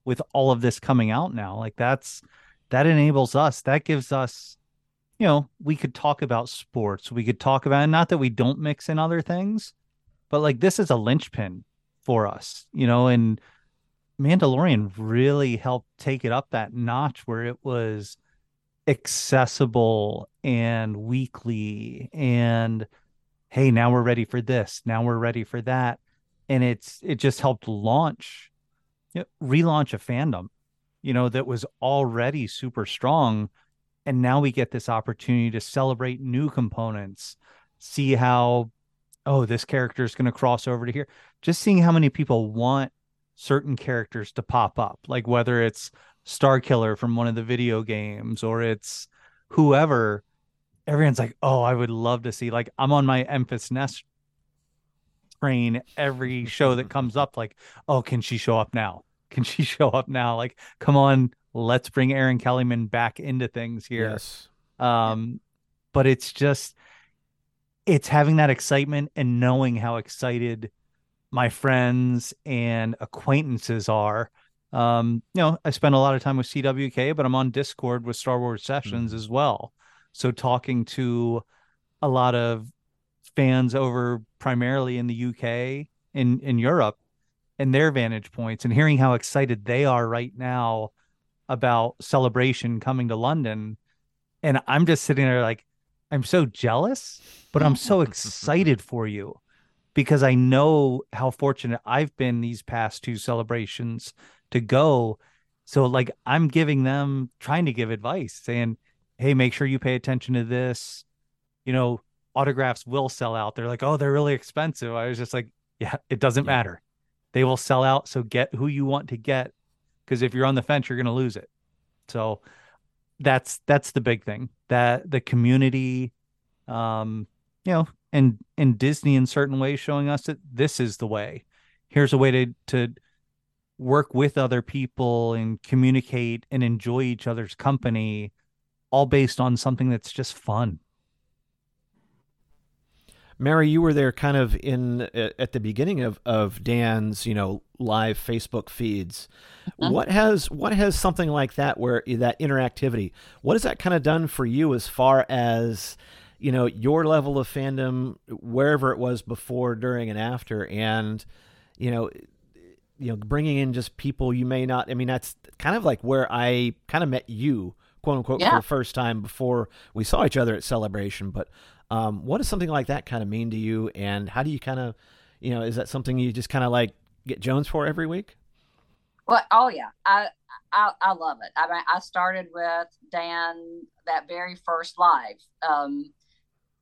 Speaker 11: with all of this coming out now. Like that's that enables us. That gives us, you know, we could talk about sports. We could talk about not that we don't mix in other things, but like this is a linchpin for us, you know, and Mandalorian really helped take it up that notch where it was accessible and weekly and hey now we're ready for this. Now we're ready for that. And it's it just helped launch you know, relaunch a fandom you know that was already super strong. And now we get this opportunity to celebrate new components see how oh this character is going to cross over to here. Just seeing how many people want certain characters to pop up like whether it's Star Killer from one of the video games or it's whoever, everyone's like, oh, I would love to see. Like, I'm on my Enfys Nest train every show that comes up. Like, oh, can she show up now? Can she show up now? Like, come on, let's bring Erin Kellyman back into things here.
Speaker 9: Yes.
Speaker 11: Um, but it's just, it's having that excitement and knowing how excited my friends and acquaintances are um, you know, I spend a lot of time with CWK, but I'm on Discord with Star Wars Sessions mm-hmm. as well. So talking to a lot of fans over primarily in the UK in in Europe and their vantage points and hearing how excited they are right now about celebration coming to London and I'm just sitting there like I'm so jealous but I'm so excited for you because I know how fortunate I've been these past two celebrations to go. So like I'm giving them trying to give advice saying, "Hey, make sure you pay attention to this." You know, autographs will sell out. They're like, "Oh, they're really expensive." I was just like, "Yeah, it doesn't yeah. matter. They will sell out, so get who you want to get because if you're on the fence, you're going to lose it." So that's that's the big thing. That the community um, you know, and and Disney in certain ways showing us that this is the way. Here's a way to to work with other people and communicate and enjoy each other's company all based on something that's just fun
Speaker 9: mary you were there kind of in at the beginning of of dan's you know live facebook feeds mm-hmm. what has what has something like that where that interactivity what has that kind of done for you as far as you know your level of fandom wherever it was before during and after and you know you know bringing in just people you may not i mean that's kind of like where i kind of met you quote unquote yeah. for the first time before we saw each other at celebration but um, what does something like that kind of mean to you and how do you kind of you know is that something you just kind of like get jones for every week
Speaker 10: well oh yeah i I, I love it. I mean, I started with Dan that very first live. Um,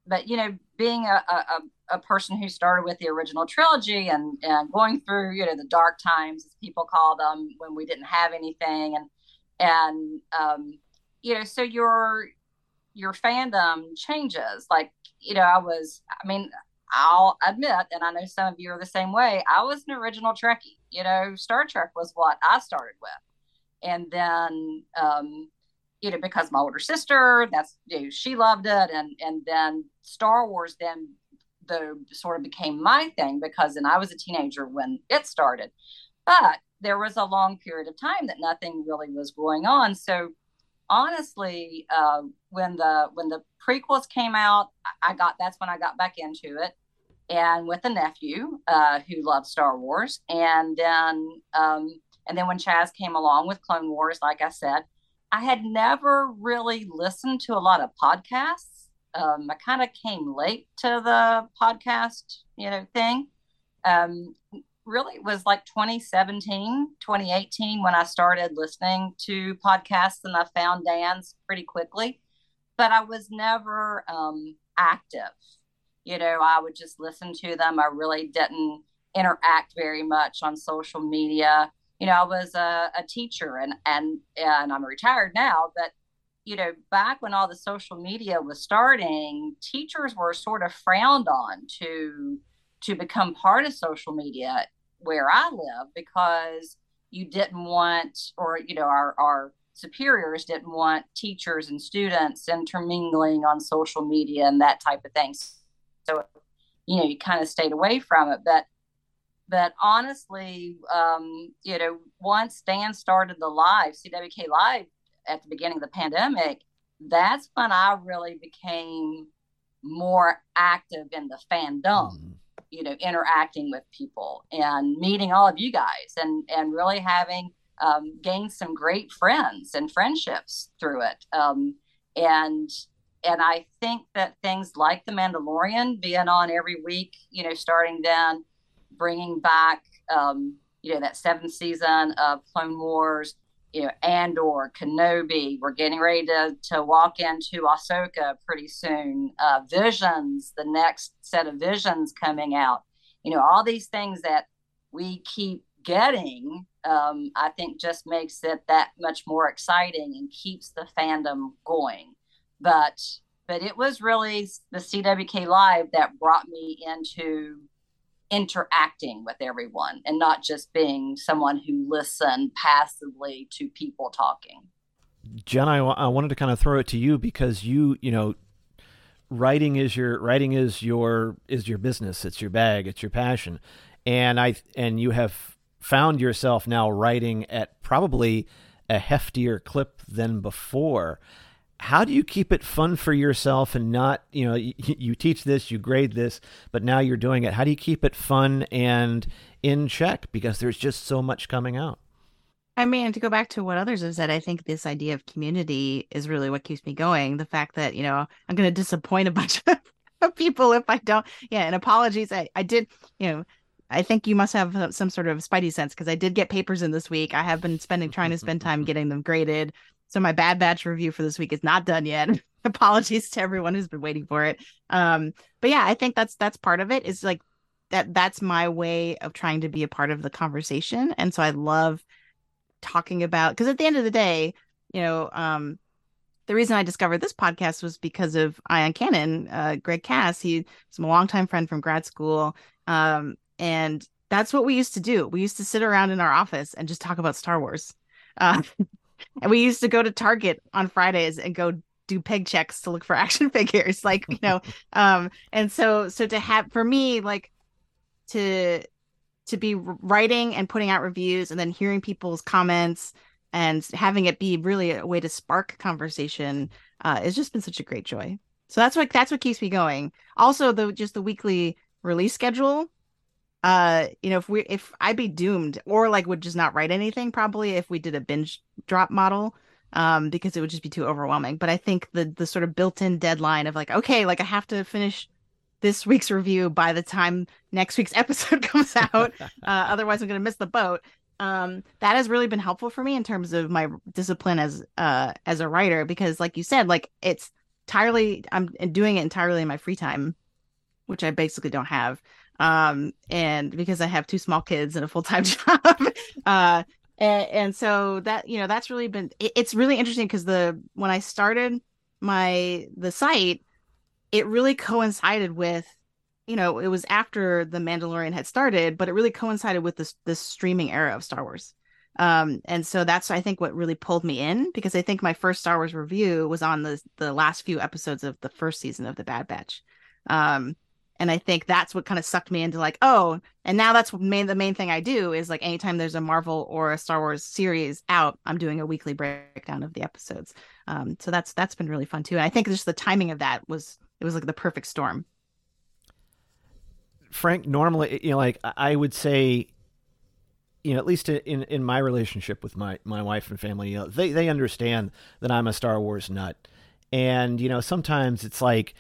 Speaker 10: but you know, being a, a, a person who started with the original trilogy and and going through you know the dark times as people call them when we didn't have anything and and um, you know so your your fandom changes. Like you know i was i mean i'll admit and i know some of you are the same way i was an original trekkie you know star trek was what i started with. And then um, you know because my older sister that's you know, she loved it and and then star wars then the sort of became my thing because then I was a teenager when it started. But there was a long period of time that nothing really was going on. So honestly, uh, when the when the prequels came out, I got that's when I got back into it, and with a nephew uh, who loved Star Wars, and then um, and then when Chaz came along with Clone Wars, like I said, I had never really listened to a lot of podcasts um, I kind of came late to the podcast, you know, thing. Um, really, it was like 2017, 2018 when I started listening to podcasts, and I found Dan's pretty quickly. but I was never um, active. You know, I would just listen to them. I really didn't interact very much on social media. You know, I was a, a teacher and and and I'm retired now, but you know, back when all the social media was starting, teachers were sort of frowned on to to become part of social media where I live because you didn't want, or you know, our our superiors didn't want teachers and students intermingling on social media and that type of thing. So, you know, you kind of stayed away from it. But but honestly, um, you know, once Dan started the live, CWK Live at the beginning of the pandemic, that's when I really became more active in the fandom. Mm-hmm. You know, interacting with people and meeting all of you guys, and and really having um, gained some great friends and friendships through it. Um, and and I think that things like The Mandalorian being on every week, you know, starting then, bringing back, um, you know, that seventh season of Clone Wars, you know, Andor, Kenobi. We're getting ready to to walk into Ahsoka pretty soon. Uh, Visions, the next set of Visions coming out. You know, all these things that we keep getting, um, I think, just makes it that much more exciting and keeps the fandom going. But but it was really the CWK Live that brought me into interacting with everyone and not just being someone who listened passively to people talking.
Speaker 9: Jen, I, I wanted to kind of throw it to you because you, you know, writing is your writing is your is your business. It's your bag. It's your passion, and I and you have found yourself now writing at probably a heftier clip than before how do you keep it fun for yourself and not you know you, you, teach this you grade this but now you're doing it. How do you keep it fun and in check? Because there's just so much coming out.
Speaker 8: I mean to go back to what others have said i think this idea of community is really what keeps me going. The fact that you know i'm going to disappoint a bunch of people if i don't yeah and apologies. I, I did you know I think you must have some sort of spidey sense because I did get papers in this week. I have been spending trying to spend time getting them graded. So my Bad Batch review for this week is not done yet. Apologies to everyone who's been waiting for it. Um, but yeah, I think that's that's part of it. Is like that that's my way of trying to be a part of the conversation. And so I love talking about because at the end of the day, you know, um, the reason I discovered this podcast was because of Ion Cannon, uh, Greg Cass. He's a longtime friend from grad school. Um, and that's what we used to do. We used to sit around in our office and just talk about Star Wars. Uh, and we used to go to Target on Fridays and go do peg checks to look for action figures like you know um and so so to have for me like to to be writing and putting out reviews and then hearing people's comments and having it be really a way to spark conversation uh it's just been such a great joy. So that's what that's what keeps me going. Also the just the weekly release schedule uh you know if we if i'd be doomed or like would just not write anything probably if we did a binge drop model um because it would just be too overwhelming. But i think the the sort of built-in deadline of like okay like i have to finish this week's review by the time next week's episode comes out uh, otherwise i'm going to miss the boat. Um that has really been helpful for me in terms of my discipline as uh as a writer because like you said like it's entirely i'm doing it entirely in my free time which i basically don't have um and because i have two small kids and a full-time job uh and, and so that you know that's really been it, it's really interesting because the when i started my the site it really coincided with you know it was after the mandalorian had started but it really coincided with this this streaming era of star wars. Um and so that's i think what really pulled me in because i think my first star wars review was on the the last few episodes of the first season of the bad batch. Um and i think that's what kind of sucked me into like oh and now that's main the main thing i do is like anytime there's a marvel or a star wars series out i'm doing a weekly breakdown of the episodes. Um, so that's that's been really fun too. And i think just the timing of that was it was like the perfect storm.
Speaker 9: Franc normally you know like i would say you know at least in in my relationship with my my wife and family you know they they understand that i'm a star wars nut. And you know sometimes it's like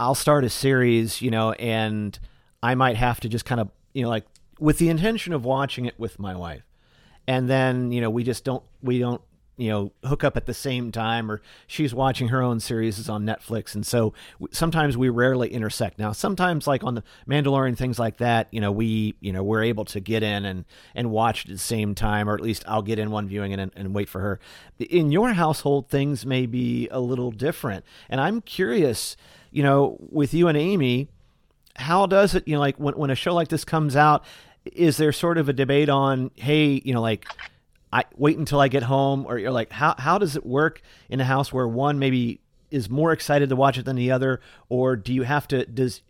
Speaker 9: I'll start a series, you know, and I might have to just kind of, you know, like with the intention of watching it with my wife. And then, you know, we just don't, we don't, you know hook up at the same time or she's watching her own series on netflix. And so sometimes we rarely intersect. Now sometimes like on the mandalorian things like that you know we you know we're able to get in and and watch at the same time or at least i'll get in one viewing and, and wait for her. In your household things may be a little different. And i'm curious you know with you and amy how does it you know like when, when a show like this comes out is there sort of a debate on hey you know like I wait until I get home, or you're like, how how does it work in a house where one maybe is more excited to watch it than the other, or do you have to does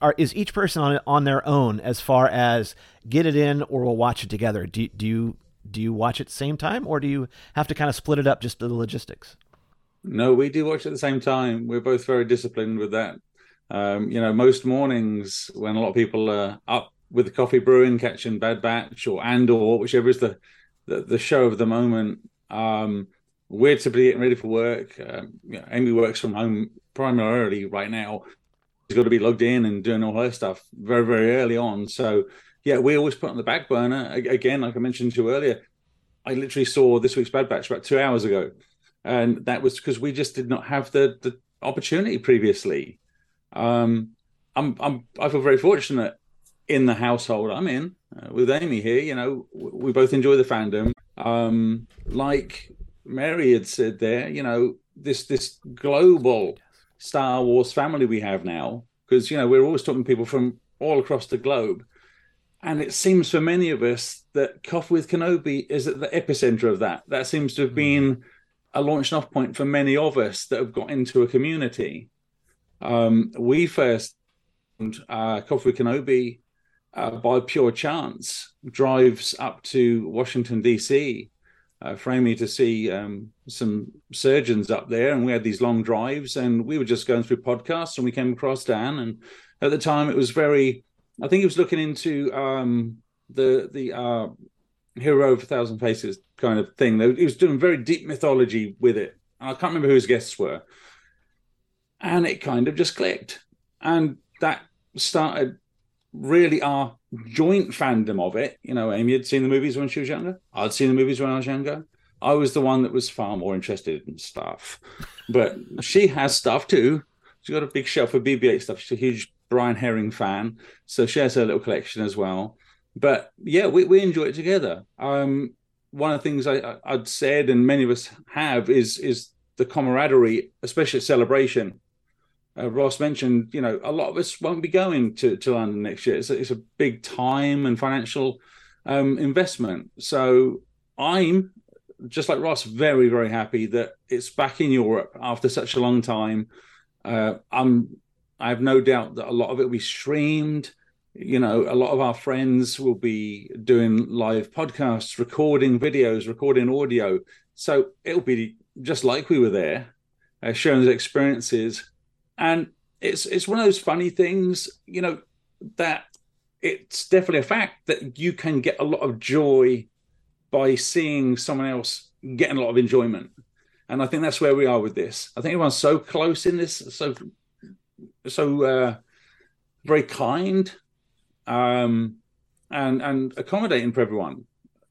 Speaker 9: are is each person on it on their own as far as get it in or we'll watch it together? Do do you do you watch it same time, or do you have to kind of split it up just the logistics?
Speaker 12: No, we do watch at the same time. We're both very disciplined with that. Um, you know, most mornings when a lot of people are up with the coffee brewing, catching Bad Batch or Andor, whichever is the the, the show of the moment. Um, we're typically getting ready for work. Um, you know, Amy works from home primarily right now. She's got to be logged in and doing all her stuff very, very early on. So, yeah, we always put on the back burner. Again, like I mentioned to you earlier, I literally saw this week's Bad Batch about two hours ago. And that was because we just did not have the, the opportunity previously. Um, I'm, I'm, I feel very fortunate in the household I'm in uh, with Amy here. You know, we both enjoy the fandom. Um, like Mary had said there, you know, this this global Star Wars family we have now, because you know we're always talking to people from all across the globe, and it seems for many of us that Coffee with Kenobi is at the epicenter of that. That seems to have been a launching off point for many of us that have got into a community. Um, we first uh, Coffee Kenobi uh, by pure chance, drives up to Washington, D.C. Uh, for Amy to see um, some surgeons up there. And we had these long drives, and we were just going through podcasts, and we came across Dan. And at the time, it was very, I think he was looking into um, the, the, uh, Hero of a Thousand Faces kind of thing. He was doing very deep mythology with it. I can't remember who his guests were. And it kind of just clicked. And that started really our joint fandom of it. You know, Amy had seen the movies when she was younger. I'd seen the movies when I was younger. I was the one that was far more interested in stuff, but she has stuff too. She's got a big shelf of BB-8 stuff. She's a huge Brian Herring fan, so she has her little collection as well. But yeah, we, we enjoy it together. Um, one of the things I, I'd said, and many of us have, is is the camaraderie, especially at celebration uh, Ross mentioned, you know, a lot of us won't be going to, to London next year. It's a, it's a big time and financial um, investment. So I'm just like Ross, very very happy that it's back in Europe after such a long time. Uh, I'm I have no doubt that a lot of it will be streamed. You know, a lot of our friends will be doing live podcasts, recording videos, recording audio. So it'll be just like we were there, uh, sharing those experiences and it's it's one of those funny things, you know, that it's definitely a fact that you can get a lot of joy by seeing someone else getting a lot of enjoyment. And I think that's where we are with this. I think everyone's so close in this, so so uh, very kind, um, and and accommodating for everyone.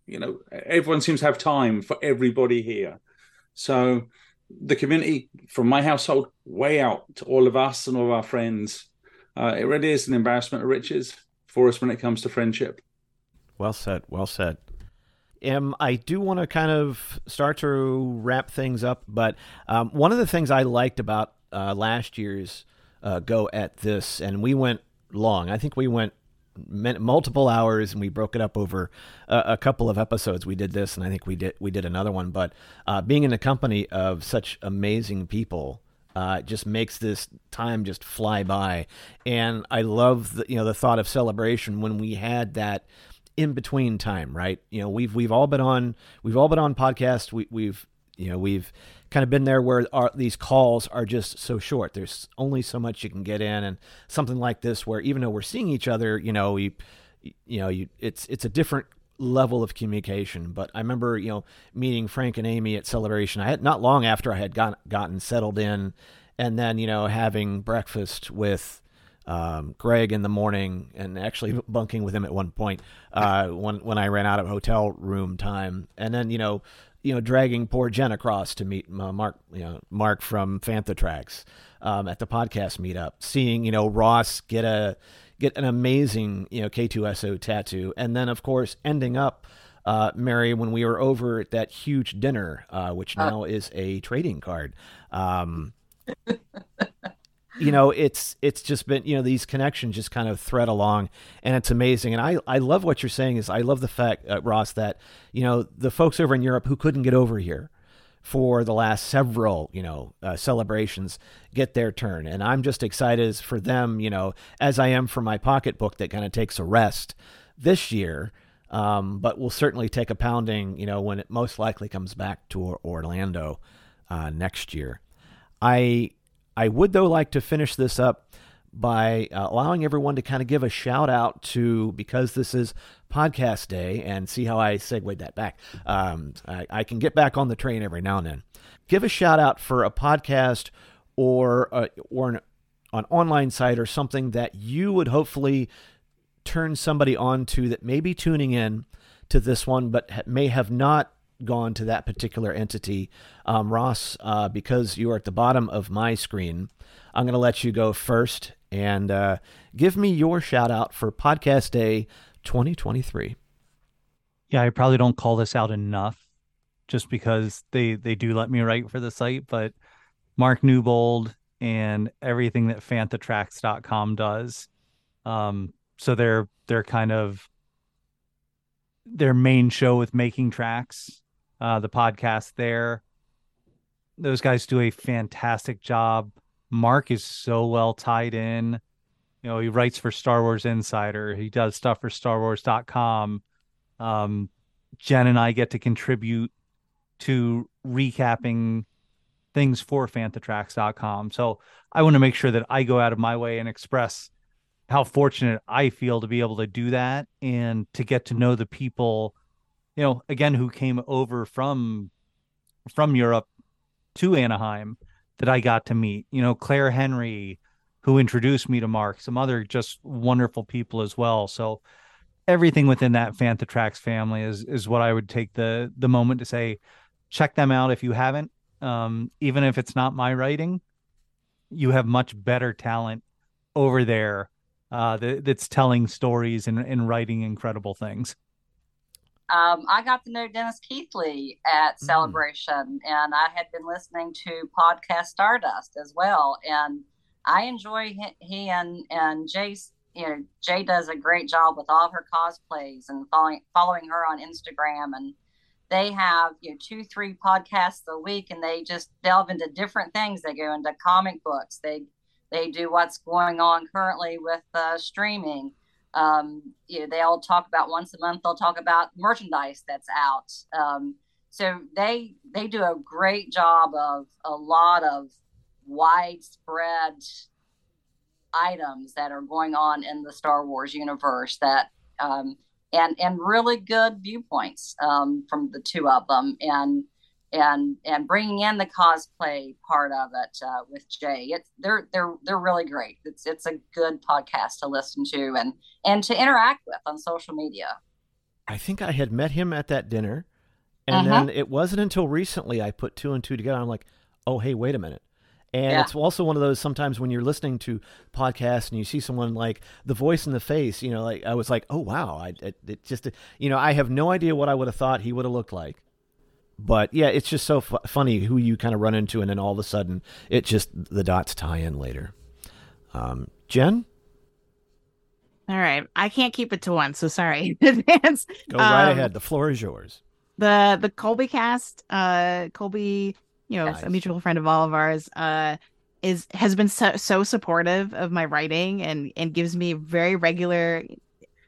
Speaker 12: You know, everyone seems to have time for everybody here. So the community from my household way out to all of us and all of our friends. Uh, it really is an embarrassment of riches for us when it comes to friendship.
Speaker 9: Well said. Well said. Um, I do want to kind of start to wrap things up, but um, one of the things I liked about uh, last year's uh, go at this, and we went long. I think we went multiple hours and we broke it up over a, a, couple of episodes. We did this and i think we did we did another one. But uh, being in the company of such amazing people uh, just makes this time just fly by. And i love the you know the thought of celebration when we had that in between time right? You know we've we've all been on we've all been on podcasts. We, we've you know we've kind of been there where our, these calls are just so short. There's only so much you can get in, and something like this, where even though we're seeing each other, you know, you, you know, you, it's it's a different level of communication. But I remember, you know, meeting Franc and Amy at Celebration. I had not long after I had got, gotten settled in, and then you know having breakfast with um, Greg in the morning, and actually bunking with him at one point uh, when when I ran out of hotel room time, and then you know you know, dragging poor Jen across to meet uh, Mark, you know, Mark from Fantha Tracks um, at the podcast meetup, seeing, you know, Ross get a get an amazing, you know, K2SO tattoo, and then of course ending up uh, Mary when we were over at that huge dinner, uh, which uh. now is a trading card. Um, you know, it's it's just been you know these connections just kind of thread along, and it's amazing. And I I love what you're saying is I love the fact uh, Ross that you know the folks over in Europe who couldn't get over here for the last several you know uh, celebrations get their turn, and I'm just excited for them you know as I am for my pocketbook that kind of takes a rest this year. Um, but we'll certainly take a pounding, you know, when it most likely comes back to Orlando uh, next year. I I would, though, like to finish this up by uh, allowing everyone to kind of give a shout out to, because this is podcast day, and see how I segued that back. Um, I, I, can get back on the train every now and then. Give a shout out for a podcast or, uh, or an, an online site or something that you would hopefully turn somebody on to that may be tuning in to this one, but may have not gone to that particular entity. Um, Ross, uh, because you are at the bottom of my screen, I'm going to let you go first and uh, give me your shout out for Podcast Day 2023.
Speaker 11: Yeah, I probably don't call this out enough just because they, they do let me write for the site, but Mark Newbold and everything that fanthatracks.com does. Um, so they're they're kind of their main show with making tracks uh, the podcast there. Those guys do a fantastic job. Mark is so well tied in. You know, he writes for Star Wars Insider. He does stuff for StarWars.com. Um, Jen and I get to contribute to recapping things for Fanthatracks.com. So I want to make sure that I go out of my way and express how fortunate I feel to be able to do that and to get to know the people you know, again, who came over from from Europe to Anaheim that I got to meet. You know, Claire Henry, who introduced me to Mark, some other just wonderful people as well. So everything within that Fantha Tracks family is is what I would take the the moment to say, check them out if you haven't. Um, even if it's not my writing, you have much better talent over there uh, that, that's telling stories and, and writing incredible things.
Speaker 10: Um, I got to know Dennis Keithley at mm. Celebration, and I had been listening to podcast Stardust as well. And I enjoy he, he and and Jay's. You know, Jay does a great job with all of her cosplays and following following her on Instagram. And they have you know two three podcasts a week, and they just delve into different things. They go into comic books. They they do what's going on currently with uh, streaming um, you know, they all talk about once a month. They'll talk about merchandise that's out. Um, so they they do a great job of a lot of widespread items that are going on in the Star Wars universe that um, and and really good viewpoints um, from the two of them and and and bringing in the cosplay part of it uh, with Jay. It's they're they're they're really great. It's it's a good podcast to listen to and and to interact with on social media.
Speaker 9: I think I had met him at that dinner, and uh-huh. then it wasn't until recently I put two and two together. I'm like, oh hey, wait a minute. And yeah. it's also one of those sometimes when you're listening to podcasts and you see someone like the voice in the face, you know, like I was like, oh wow, I it, it just you know I have no idea what I would have thought he would have looked like but yeah, it's just so fu- funny who you kind of run into, and then all of a sudden, it just the dots tie in later. Um, Jen.
Speaker 8: All right, I can't keep it to one, so sorry in advance.
Speaker 9: Go right um, ahead. The floor is yours.
Speaker 8: The the Colby cast, uh, Colby, you know, nice. a mutual friend of all of ours, uh, is has been so, so supportive of my writing and and gives me very regular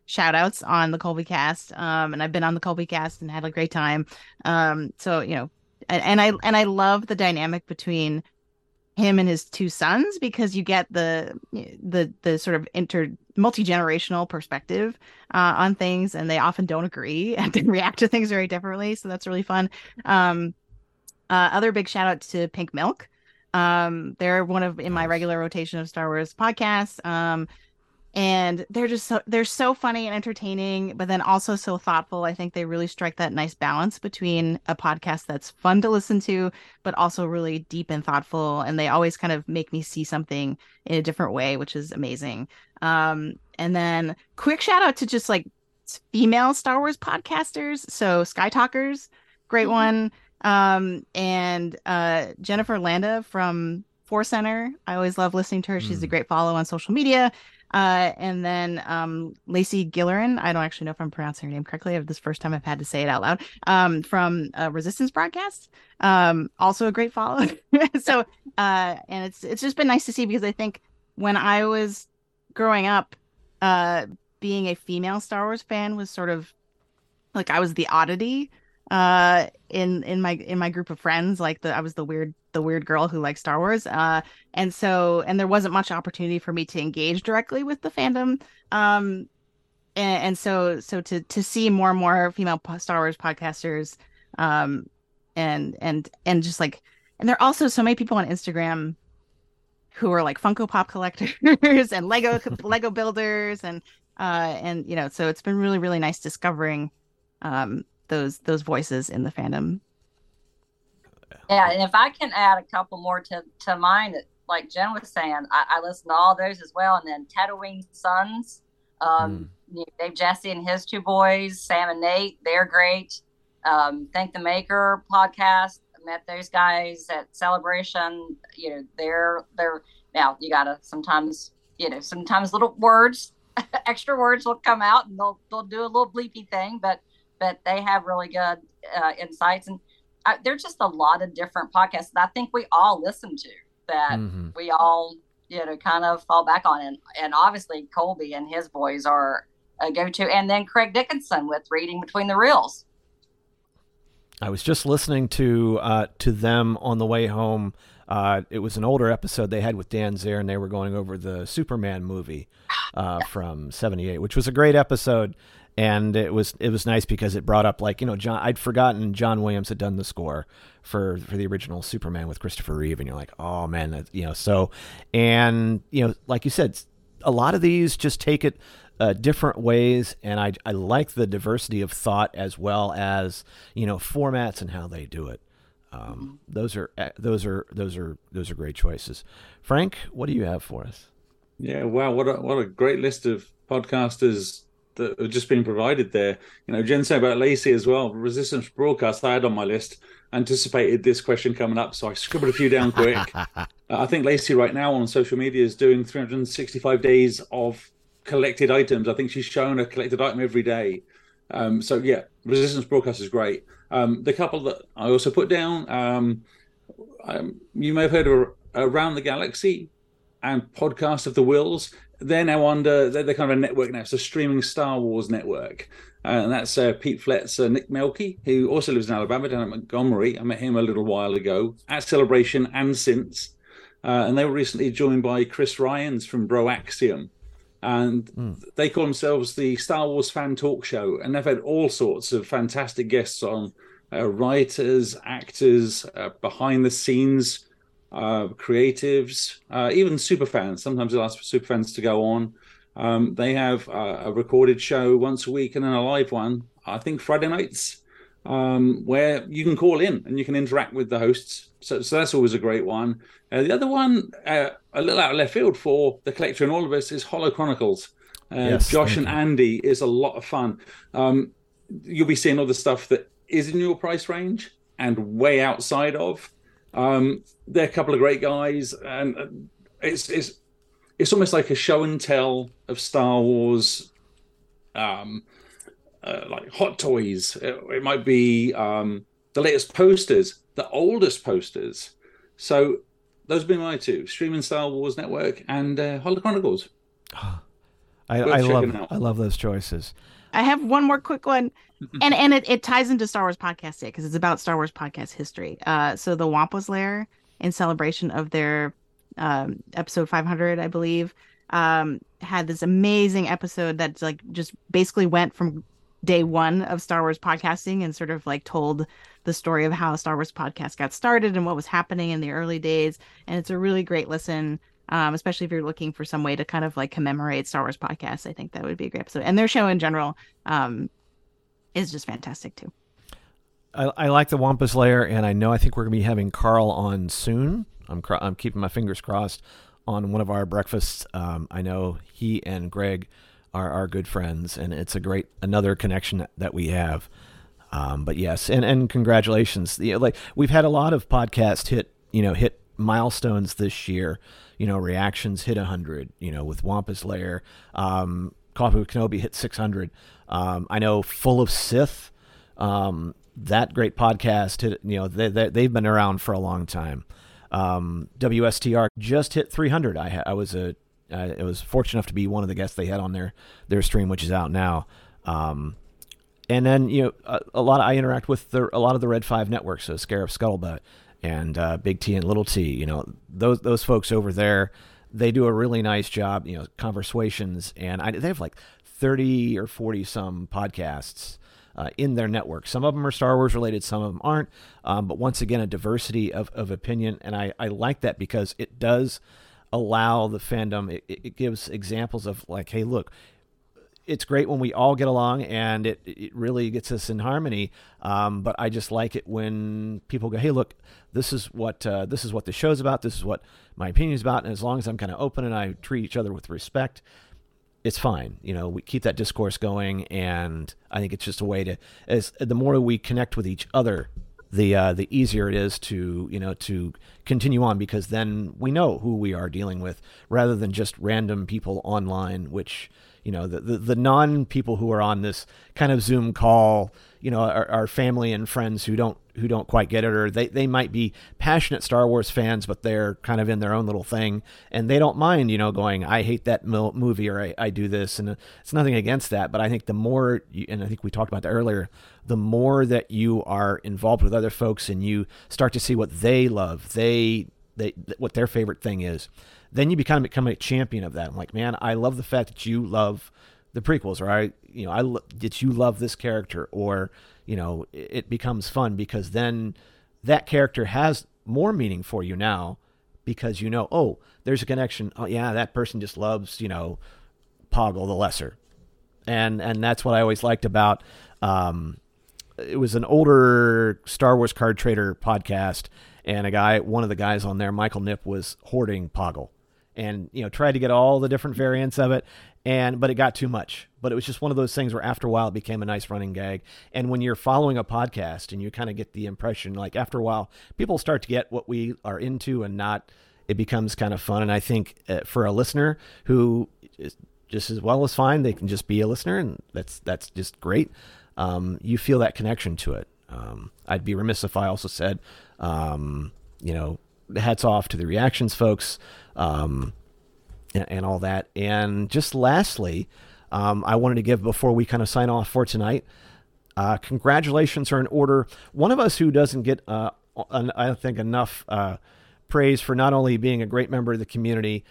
Speaker 8: shout outs on the Colby cast. Um, and I've been on the Colby cast and had a great time. Um, so, you know, and, and I, and I love the dynamic between him and his two sons because you get the the the sort of inter multi-generational perspective uh, on things and they often don't agree and react to things very differently so that's really fun um uh, other big shout out to pink milk um they're one of in my regular rotation of star wars podcasts um and they're just so they're so funny and entertaining but then also so thoughtful. I think they really strike that nice balance between a podcast that's fun to listen to but also really deep and thoughtful. And they always kind of make me see something in a different way which is amazing. Um and then quick shout out to just like female star wars podcasters. So sky talkers great one. Um and uh jennifer landa from force center. I always love listening to her. She's a great follow on social media uh, and then um, Lacey Gillerin, I don't actually know if I'm pronouncing her name correctly. This first time I've had to say it out loud. Um, from uh, Resistance Broadcast, um, also a great follow. so, uh, and it's it's just been nice to see because I think when I was growing up, uh, being a female Star Wars fan was sort of like I was the oddity uh in in my in my group of friends like the i was the weird the weird girl who liked star wars uh and so and there wasn't much opportunity for me to engage directly with the fandom um and, and so so to to see more and more female star wars podcasters um and and and just like and there are also so many people on instagram who are like funko pop collectors and lego lego builders and uh and you know so it's been really really nice discovering um those those voices in the fandom.
Speaker 10: Yeah, and if I can add a couple more to to mine, like Jen was saying, I, I listen to all those as well, and then Tatooine Sons, um, mm. you know, Dave Jesse and his two boys, Sam and Nate, they're great. Um, Thank the Maker podcast, met those guys at Celebration. You know, they're they're now you gotta sometimes you know sometimes little words, extra words will come out, and they'll they'll do a little bleepy thing, but but they have really good uh, insights and I, there's just a lot of different podcasts that I think we all listen to that mm-hmm. we all you know kind of fall back on and and obviously Colby and his boys are a go-to and then Craig Dickinson with reading between the reels.
Speaker 9: I was just listening to uh, to them on the way home. Uh, it was an older episode they had with Dan Zehr, and they were going over the Superman movie uh, from '78, which was a great episode and it was it was nice because it brought up like you know John I'd forgotten John Williams had done the score for for the original Superman with Christopher Reeve. And you're like oh man you know so and you know like you said a lot of these just take it uh, different ways. And I I like the diversity of thought as well as you know formats and how they do it. Um, those are uh, those are those are those are great choices. Franc what do you have for us?
Speaker 12: Yeah wow what a what a great list of podcasters that have just been provided there. You know, Jen said about Lacey as well. Resistance broadcast I had on my list. Anticipated this question coming up, so I scribbled a few down quick. uh, I think Lacey right now on social media is doing 365 days of collected items. I think she's shown a collected item every day. Um, so yeah, Resistance broadcast is great. Um, the couple that I also put down, um, um you may have heard of Around the Galaxy and Podcast of the Whills they're now under they're, they're, kind of a network now. It's a streaming Star Wars network, uh, and that's uh, Pete Fletzer, Nick Melke, who also lives in Alabama down at Montgomery. I met him a little while ago at Celebration and since, uh, and they were recently joined by Chris Ryans from Broaxium, and mm. they call themselves the Star Wars Fan Talk Show, and they've had all sorts of fantastic guests on. Uh, writers, actors, uh, behind the scenes uh, creatives, uh, even super fans. Sometimes they'll ask for super fans to go on. Um, they have uh, a recorded show once a week and then a live one, I think Friday nights, um, where you can call in and you can interact with the hosts. So, so that's always a great one. Uh, the other one, uh, a little out of left field for the collector and all of us, is Hollow Chronicles. Uh, yes, Josh and Andy is a lot of fun. Um, you'll be seeing all the stuff that is in your price range and way outside of. Um, they're a couple of great guys, and it's it's it's almost like a show and tell of Star Wars, um, uh, like hot toys. It, it might be um, the latest posters, the oldest posters. So those have been my two: streaming Star Wars Network and uh, Hollow Chronicles.
Speaker 9: I, I love I love those choices.
Speaker 8: I have one more quick one, and and it, it ties into Star Wars podcast day because it's about Star Wars podcast history. Uh, so the Wampa's Lair in celebration of their um, episode 500, I believe, um, had this amazing episode that's like just basically went from day one of Star Wars podcasting and sort of like told the story of how Star Wars podcast got started and what was happening in the early days. And it's a really great listen Um, especially if you're looking for some way to kind of like commemorate Star Wars podcasts, I think that would be a great episode. And their show in general um, is just fantastic too.
Speaker 9: I, I like the Wampa's Lair, and I know I think we're gonna be having Carl on soon. I'm cr- I'm keeping my fingers crossed on one of our breakfasts. Um, I know he and Greg are are good friends, and it's a great another connection that, we have. Um, but yes, and and congratulations. Like we've had a lot of podcasts hit you know hit milestones this year. You know, reactions hit hundred. You know, with Wampa's Lair, um, Coffee with Kenobi hit six hundred. Um, I know Full of Sith. Um, that great podcast hit, you know they, they, they've been around for a long time um, WSTR just hit 300 I, I was a I was fortunate enough to be one of the guests they had on their their stream which is out now um, and then you know a, a, lot of, I interact with the, a lot of the Red 5 networks so Scarif Scuttlebutt and uh, Big T and Little T you know those those folks over there they do a really nice job you know conversations and I, they have like 30 or 40 some podcasts uh, in their network. Some of them are Star Wars related, some of them aren't. Um, but once again, a diversity of, of opinion. And I, I like that because it does allow the fandom, it, it gives examples of like, hey, look, it's great when we all get along and it, it really gets us in harmony. Um, but I just like it when people go, "Hey, look, this is what uh, this is what the show's about. This is what my opinion is about." And as long as I'm kind of open and I treat each other with respect, it's fine. You know, we keep that discourse going, and I think it's just a way to as the more we connect with each other, the uh, the easier it is to you know to continue on because then we know who we are dealing with rather than just random people online, which you know the the, the non people who are on this kind of Zoom call, you know, are, family and friends who don't who don't quite get it, or they, they might be passionate Star Wars fans, but they're kind of in their own little thing, and they don't mind, you know, going, I hate that movie, or I, I do this, and uh, it's nothing against that, but I think the more, you, and I think we talked about that earlier, the more that you are involved with other folks and you start to see what they love, they, they what their favorite thing is, then you become become a champion of that. I'm like, man, I love the fact that you love the prequels, or I, you know, I that you love this character, or you know, it becomes fun because then that character has more meaning for you now because you know, oh, there's a connection. Oh, yeah, that person just loves, you know, Poggle the Lesser, and and that's what I always liked about. Um, it was an older Star Wars card trader podcast, and a guy, one of the guys on there, Michael Nip, was hoarding Poggle, and you know tried to get all the different variants of it, and but it got too much. But it was just one of those things where after a while it became a nice running gag. And when you're following a podcast and you kind of get the impression like after a while people start to get what we are into and not it becomes kind of fun. And i think uh, for a listener who is just as well as fine they can just be a listener and that's that's just great. Um, you feel that connection to it. Um, i'd be remiss if i also said um, you know hats off to the reactions folks um, and, and all that. And just lastly, um, I wanted to give before we kind of sign off for tonight. Uh, congratulations are in order. One of us who doesn't get, uh, an, I think, enough uh, praise for not only being a great member of the community,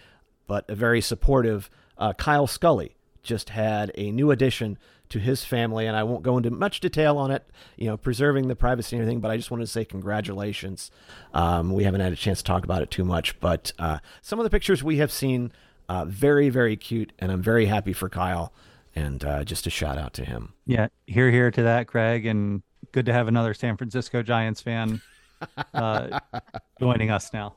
Speaker 9: but a very supportive, uh, Kyle Scully just had a new addition to his family, and I won't go into much detail on it, you know, preserving the privacy and everything, but I just wanted to say congratulations. Um, we haven't had a chance to talk about it too much, but uh, some of the pictures we have seen uh, very, very cute, and I'm very happy for Kyle. And uh, just a shout out to him.
Speaker 11: Yeah, here, here to that, Craig. and good to have another San Francisco Giants fan uh, joining us now.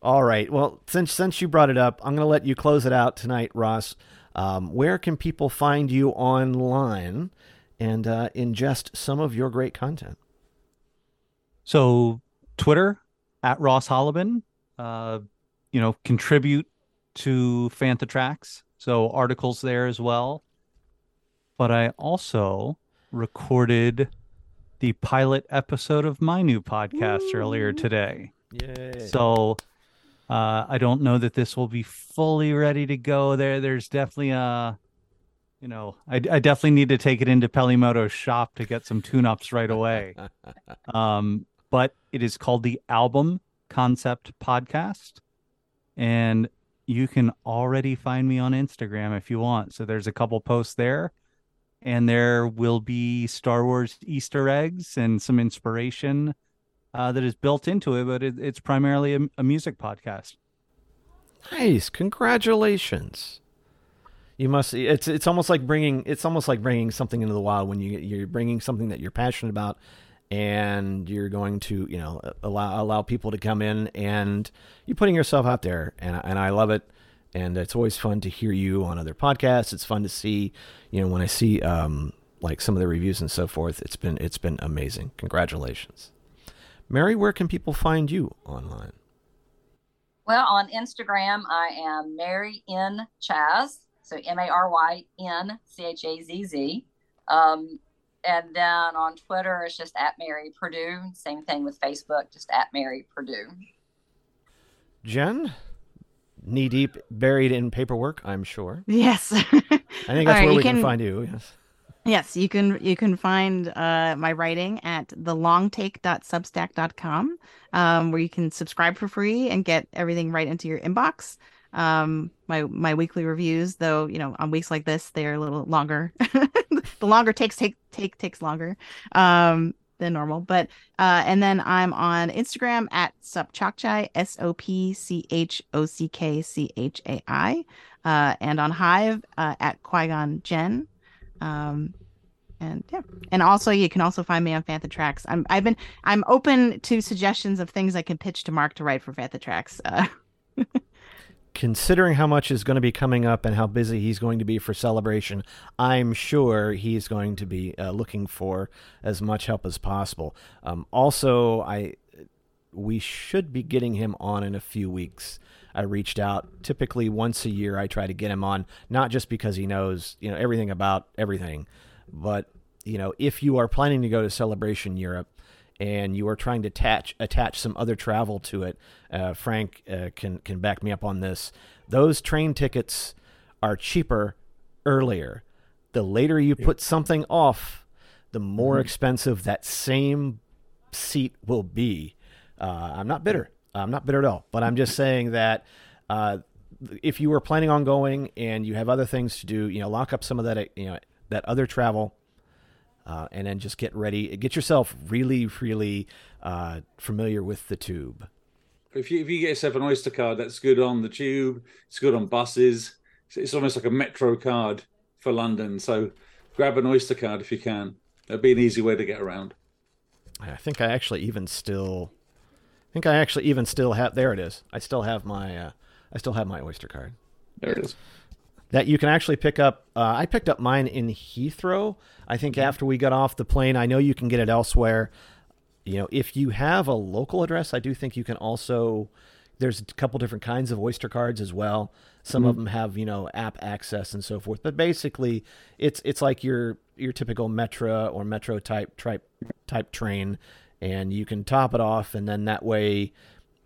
Speaker 9: All right. Well, since since you brought it up, I'm going to let you close it out tonight, Ross. Um, where can people find you online and uh, ingest some of your great content?
Speaker 11: So, Twitter at Ross Hollebon. Uh, you know, contribute to Fantha Tracks, so articles there as well. But I also recorded the pilot episode of my new podcast Ooh. earlier today.
Speaker 9: Yay.
Speaker 11: So uh, I don't know that this will be fully ready to go. There, there's definitely a, you know, I, I definitely need to take it into Peli Motto's shop to get some tune-ups right away. um, but it is called the Album Concept Podcast, and you can already find me on Instagram if you want. So there's a couple posts there, and there will be Star Wars Easter eggs and some inspiration uh, that is built into it. But it, it's primarily a, a music podcast.
Speaker 9: Nice. Congratulations. You must. It's it's almost like bringing it's almost like bringing something into the wild when you you're bringing something that you're passionate about, and you're going to you know allow allow people to come in and you're putting yourself out there, and and I love it. And it's always fun to hear you on other podcasts. It's fun to see, you know, when I see um, like some of the reviews and so forth. It's been it's been amazing. Congratulations, Mary. Where can people find you online?
Speaker 10: Well, on Instagram, I am Mary N Chaz, so M A R Y N C H A Z Z. Um, and then on Twitter, it's just at Mary Perdue. Same thing with Facebook, just at Mary Perdue.
Speaker 9: Jen, knee deep, buried in paperwork, I'm sure.
Speaker 8: Yes.
Speaker 9: I think that's
Speaker 8: right,
Speaker 9: where we can,
Speaker 8: can-
Speaker 9: find you. Yes.
Speaker 8: Yes, you can you can find uh, my writing at thelongtake.substack.com, um, where you can subscribe for free and get everything right into your inbox. Um, my my weekly reviews, though, you know, on weeks like this, they're a little longer. the longer takes take take takes longer um, than normal. But uh, and then I'm on Instagram at Sopchockchai, S O P C H O C K C H A I, uh, and on Hive uh, at Qui Gon Jen. Um, and yeah, and also you can also find me on Fantha Tracks. I'm I've been I'm open to suggestions of things I can pitch to Mark to write for Fantha Tracks. Uh,
Speaker 9: Considering how much is going to be coming up and how busy he's going to be for celebration, I'm sure he's going to be uh, looking for as much help as possible. Um, also, I we should be getting him on in a few weeks. I reached out. Typically, once a year, I try to get him on, not just because he knows you know everything about everything, but you know if you are planning to go to Celebration Europe and you are trying to attach attach some other travel to it, uh, Franc uh, can can back me up on this. Those train tickets are cheaper earlier. The later you put something off, the more
Speaker 12: Mhm.
Speaker 9: expensive that same seat will be. Uh, I'm not bitter. I'm not bitter at all. But I'm just saying that uh, if you were planning on going and you have other things to do, you know, lock up some of that, you know, that other travel, uh, and then just get ready. Get yourself really, really uh, familiar with the tube.
Speaker 12: If you if you get yourself an Oyster card, that's good on the tube. It's good on buses. It's, it's almost like a metro card for London. So grab an Oyster card if you can. That'd be an easy way to get around.
Speaker 9: I think I actually even still, think I actually even still have. There it is. I still have my, uh, I still have my Oyster card.
Speaker 12: There it is.
Speaker 9: That you can actually pick up. Uh, I picked up mine in Heathrow. I think after we got off the plane. I know you can get it elsewhere. You know, if you have a local address, I do think you can also. There's a couple different kinds of Oyster cards as well. Some of
Speaker 12: Mhm.
Speaker 9: them have you know app access and so forth. But basically, it's it's like your your typical Metro or Metro type type type train, and you can top it off, and then that way,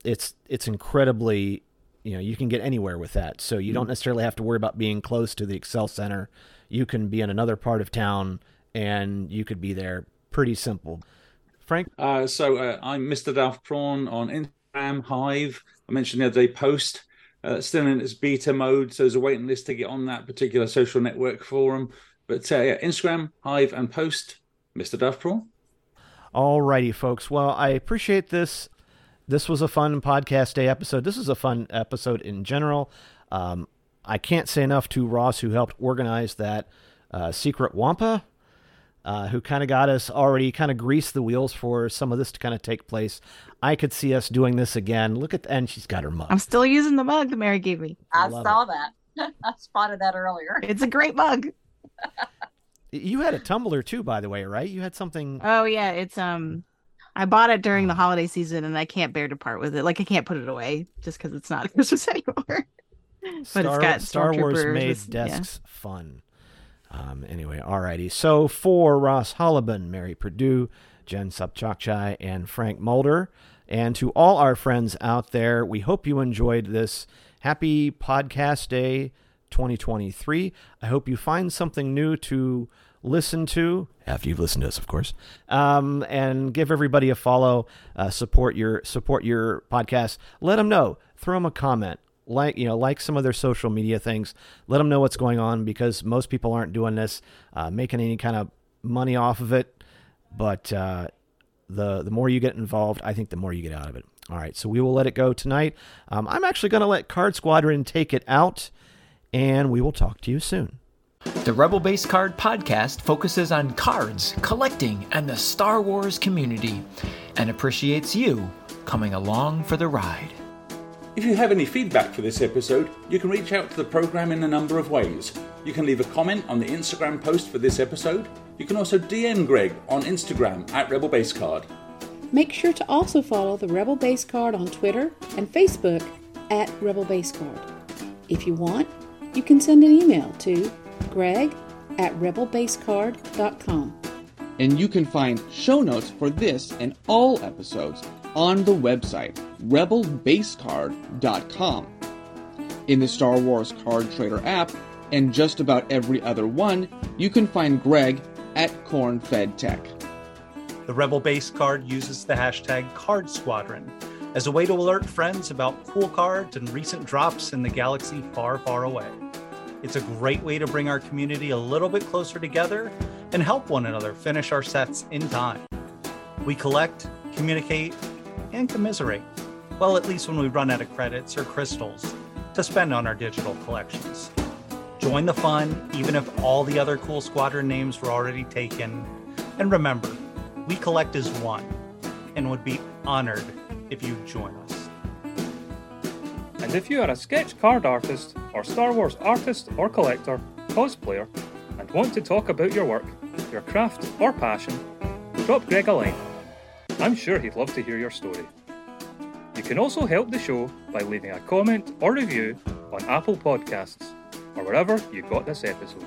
Speaker 9: it's it's incredibly you know you can get anywhere with that. So you don't
Speaker 12: Mhm.
Speaker 9: necessarily have to worry about being close to the ExCeL Center. You can be in another part of town, and you could be there. Pretty simple. Franc,
Speaker 12: Uh, so uh, I'm Mr. Daft Prawn on Instagram, Hive. I mentioned the other day, Post. Uh, still in its beta mode, so there's a waiting list to get on that particular social network forum. But uh, yeah, Instagram, Hive, and Post, Mr. Daft Prawn.
Speaker 9: Alrighty, folks. Well, I appreciate this. This was a fun podcast day episode. This is a fun episode in general. Um, I can't say enough to Ross, who helped organize that uh, secret Wampa, uh, who kind of got us already kind of greased the wheels for some of this to kind of take place. I could see us doing this again. Look at the, and she's got her mug.
Speaker 8: I'm still using the mug that Mary gave me.
Speaker 10: I
Speaker 9: love
Speaker 10: saw that. I spotted that earlier.
Speaker 8: It's a great mug.
Speaker 9: You had a tumbler too, by the way, right? You had something.
Speaker 8: Oh yeah, it's um I bought it during the holiday season and I can't bear to part with it. Like I can't put it away just because it's not Christmas anymore. but
Speaker 9: Star,
Speaker 8: it's got
Speaker 9: Star Wars made
Speaker 8: with- yeah.
Speaker 9: desks fun. Um, anyway, alrighty. So for Ross Hollebon, Mary Perdue, Jen Sopchockchai, and Franc Mulder, and to all our friends out there, we hope you enjoyed this happy podcast day 2023. I hope you find something new to listen to after you've listened to us, of course, um, and give everybody a follow. Uh, support your support your podcast. Let them know. Throw them a comment. Like you know, like some of their social media things. Let them know what's going on because most people aren't doing this, uh, making any kind of money off of it. But uh, the the more you get involved, I think the more you get out of it.
Speaker 13: All right, so we will let it go tonight. Um, I'm actually going to let Card Squadron take it out, and we will talk to you soon.
Speaker 14: The Rebel Base Card podcast focuses on cards, collecting, and the Star Wars community, and appreciates you coming along for the ride.
Speaker 12: If you have any feedback for this episode, you can reach out to the program in a number of ways. You can leave a comment on the Instagram post for this episode. You can also DM Greg on Instagram at Rebel Base Card.
Speaker 15: Make sure to also follow the Rebel Base Card on Twitter and Facebook at Rebel Base Card. If you want, you can send an email to greg at rebelbasecard.com.
Speaker 16: And you can find show notes for this and all episodes on the website rebelbasecard.com. In the Star Wars Card Trader app and just about every other one, you can find Greg at CornFed Tech.
Speaker 11: The Rebel Base card uses the hashtag Card Squadron as a way to alert friends about cool cards and recent drops in the galaxy far, far away. It's a great way to bring our community a little bit closer together and help one another finish our sets in time. We collect, communicate, and commiserate. Well, at least when we run out of credits or crystals to spend on our digital collections. Join the fun, even if all the other cool squadron names were already taken. And remember, we collect as one and would be honored if you join us.
Speaker 17: And if you are a sketch card artist, or Star Wars artist or collector, cosplayer, and want to talk about your work, your craft, or passion, drop Greg a line. I'm sure he'd love to hear your story. You can also help the show by leaving a comment or review on Apple Podcasts or wherever you got this episode.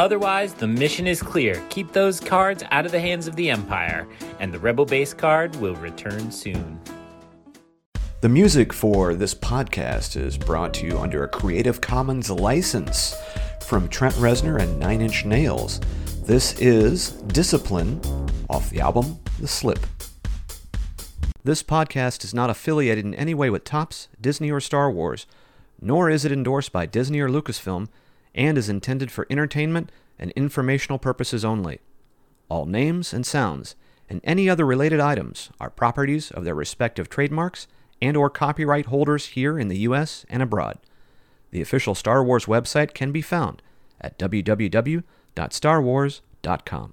Speaker 1: Otherwise, the mission is clear. Keep those cards out of the hands of the Empire, and the Rebel Base card will return soon.
Speaker 9: The music for this podcast is brought to you under a Creative Commons license from Trent Reznor and Nine Inch Nails. This is Discipline off the album The Slip. This podcast is not affiliated in any way with Topps, Disney, or Star Wars, nor is it endorsed by Disney or Lucasfilm, and is intended for entertainment and informational purposes only. All names and sounds and any other related items are properties of their respective trademarks and or copyright holders here in the US and abroad. The official Star Wars website can be found at www.starwars.com.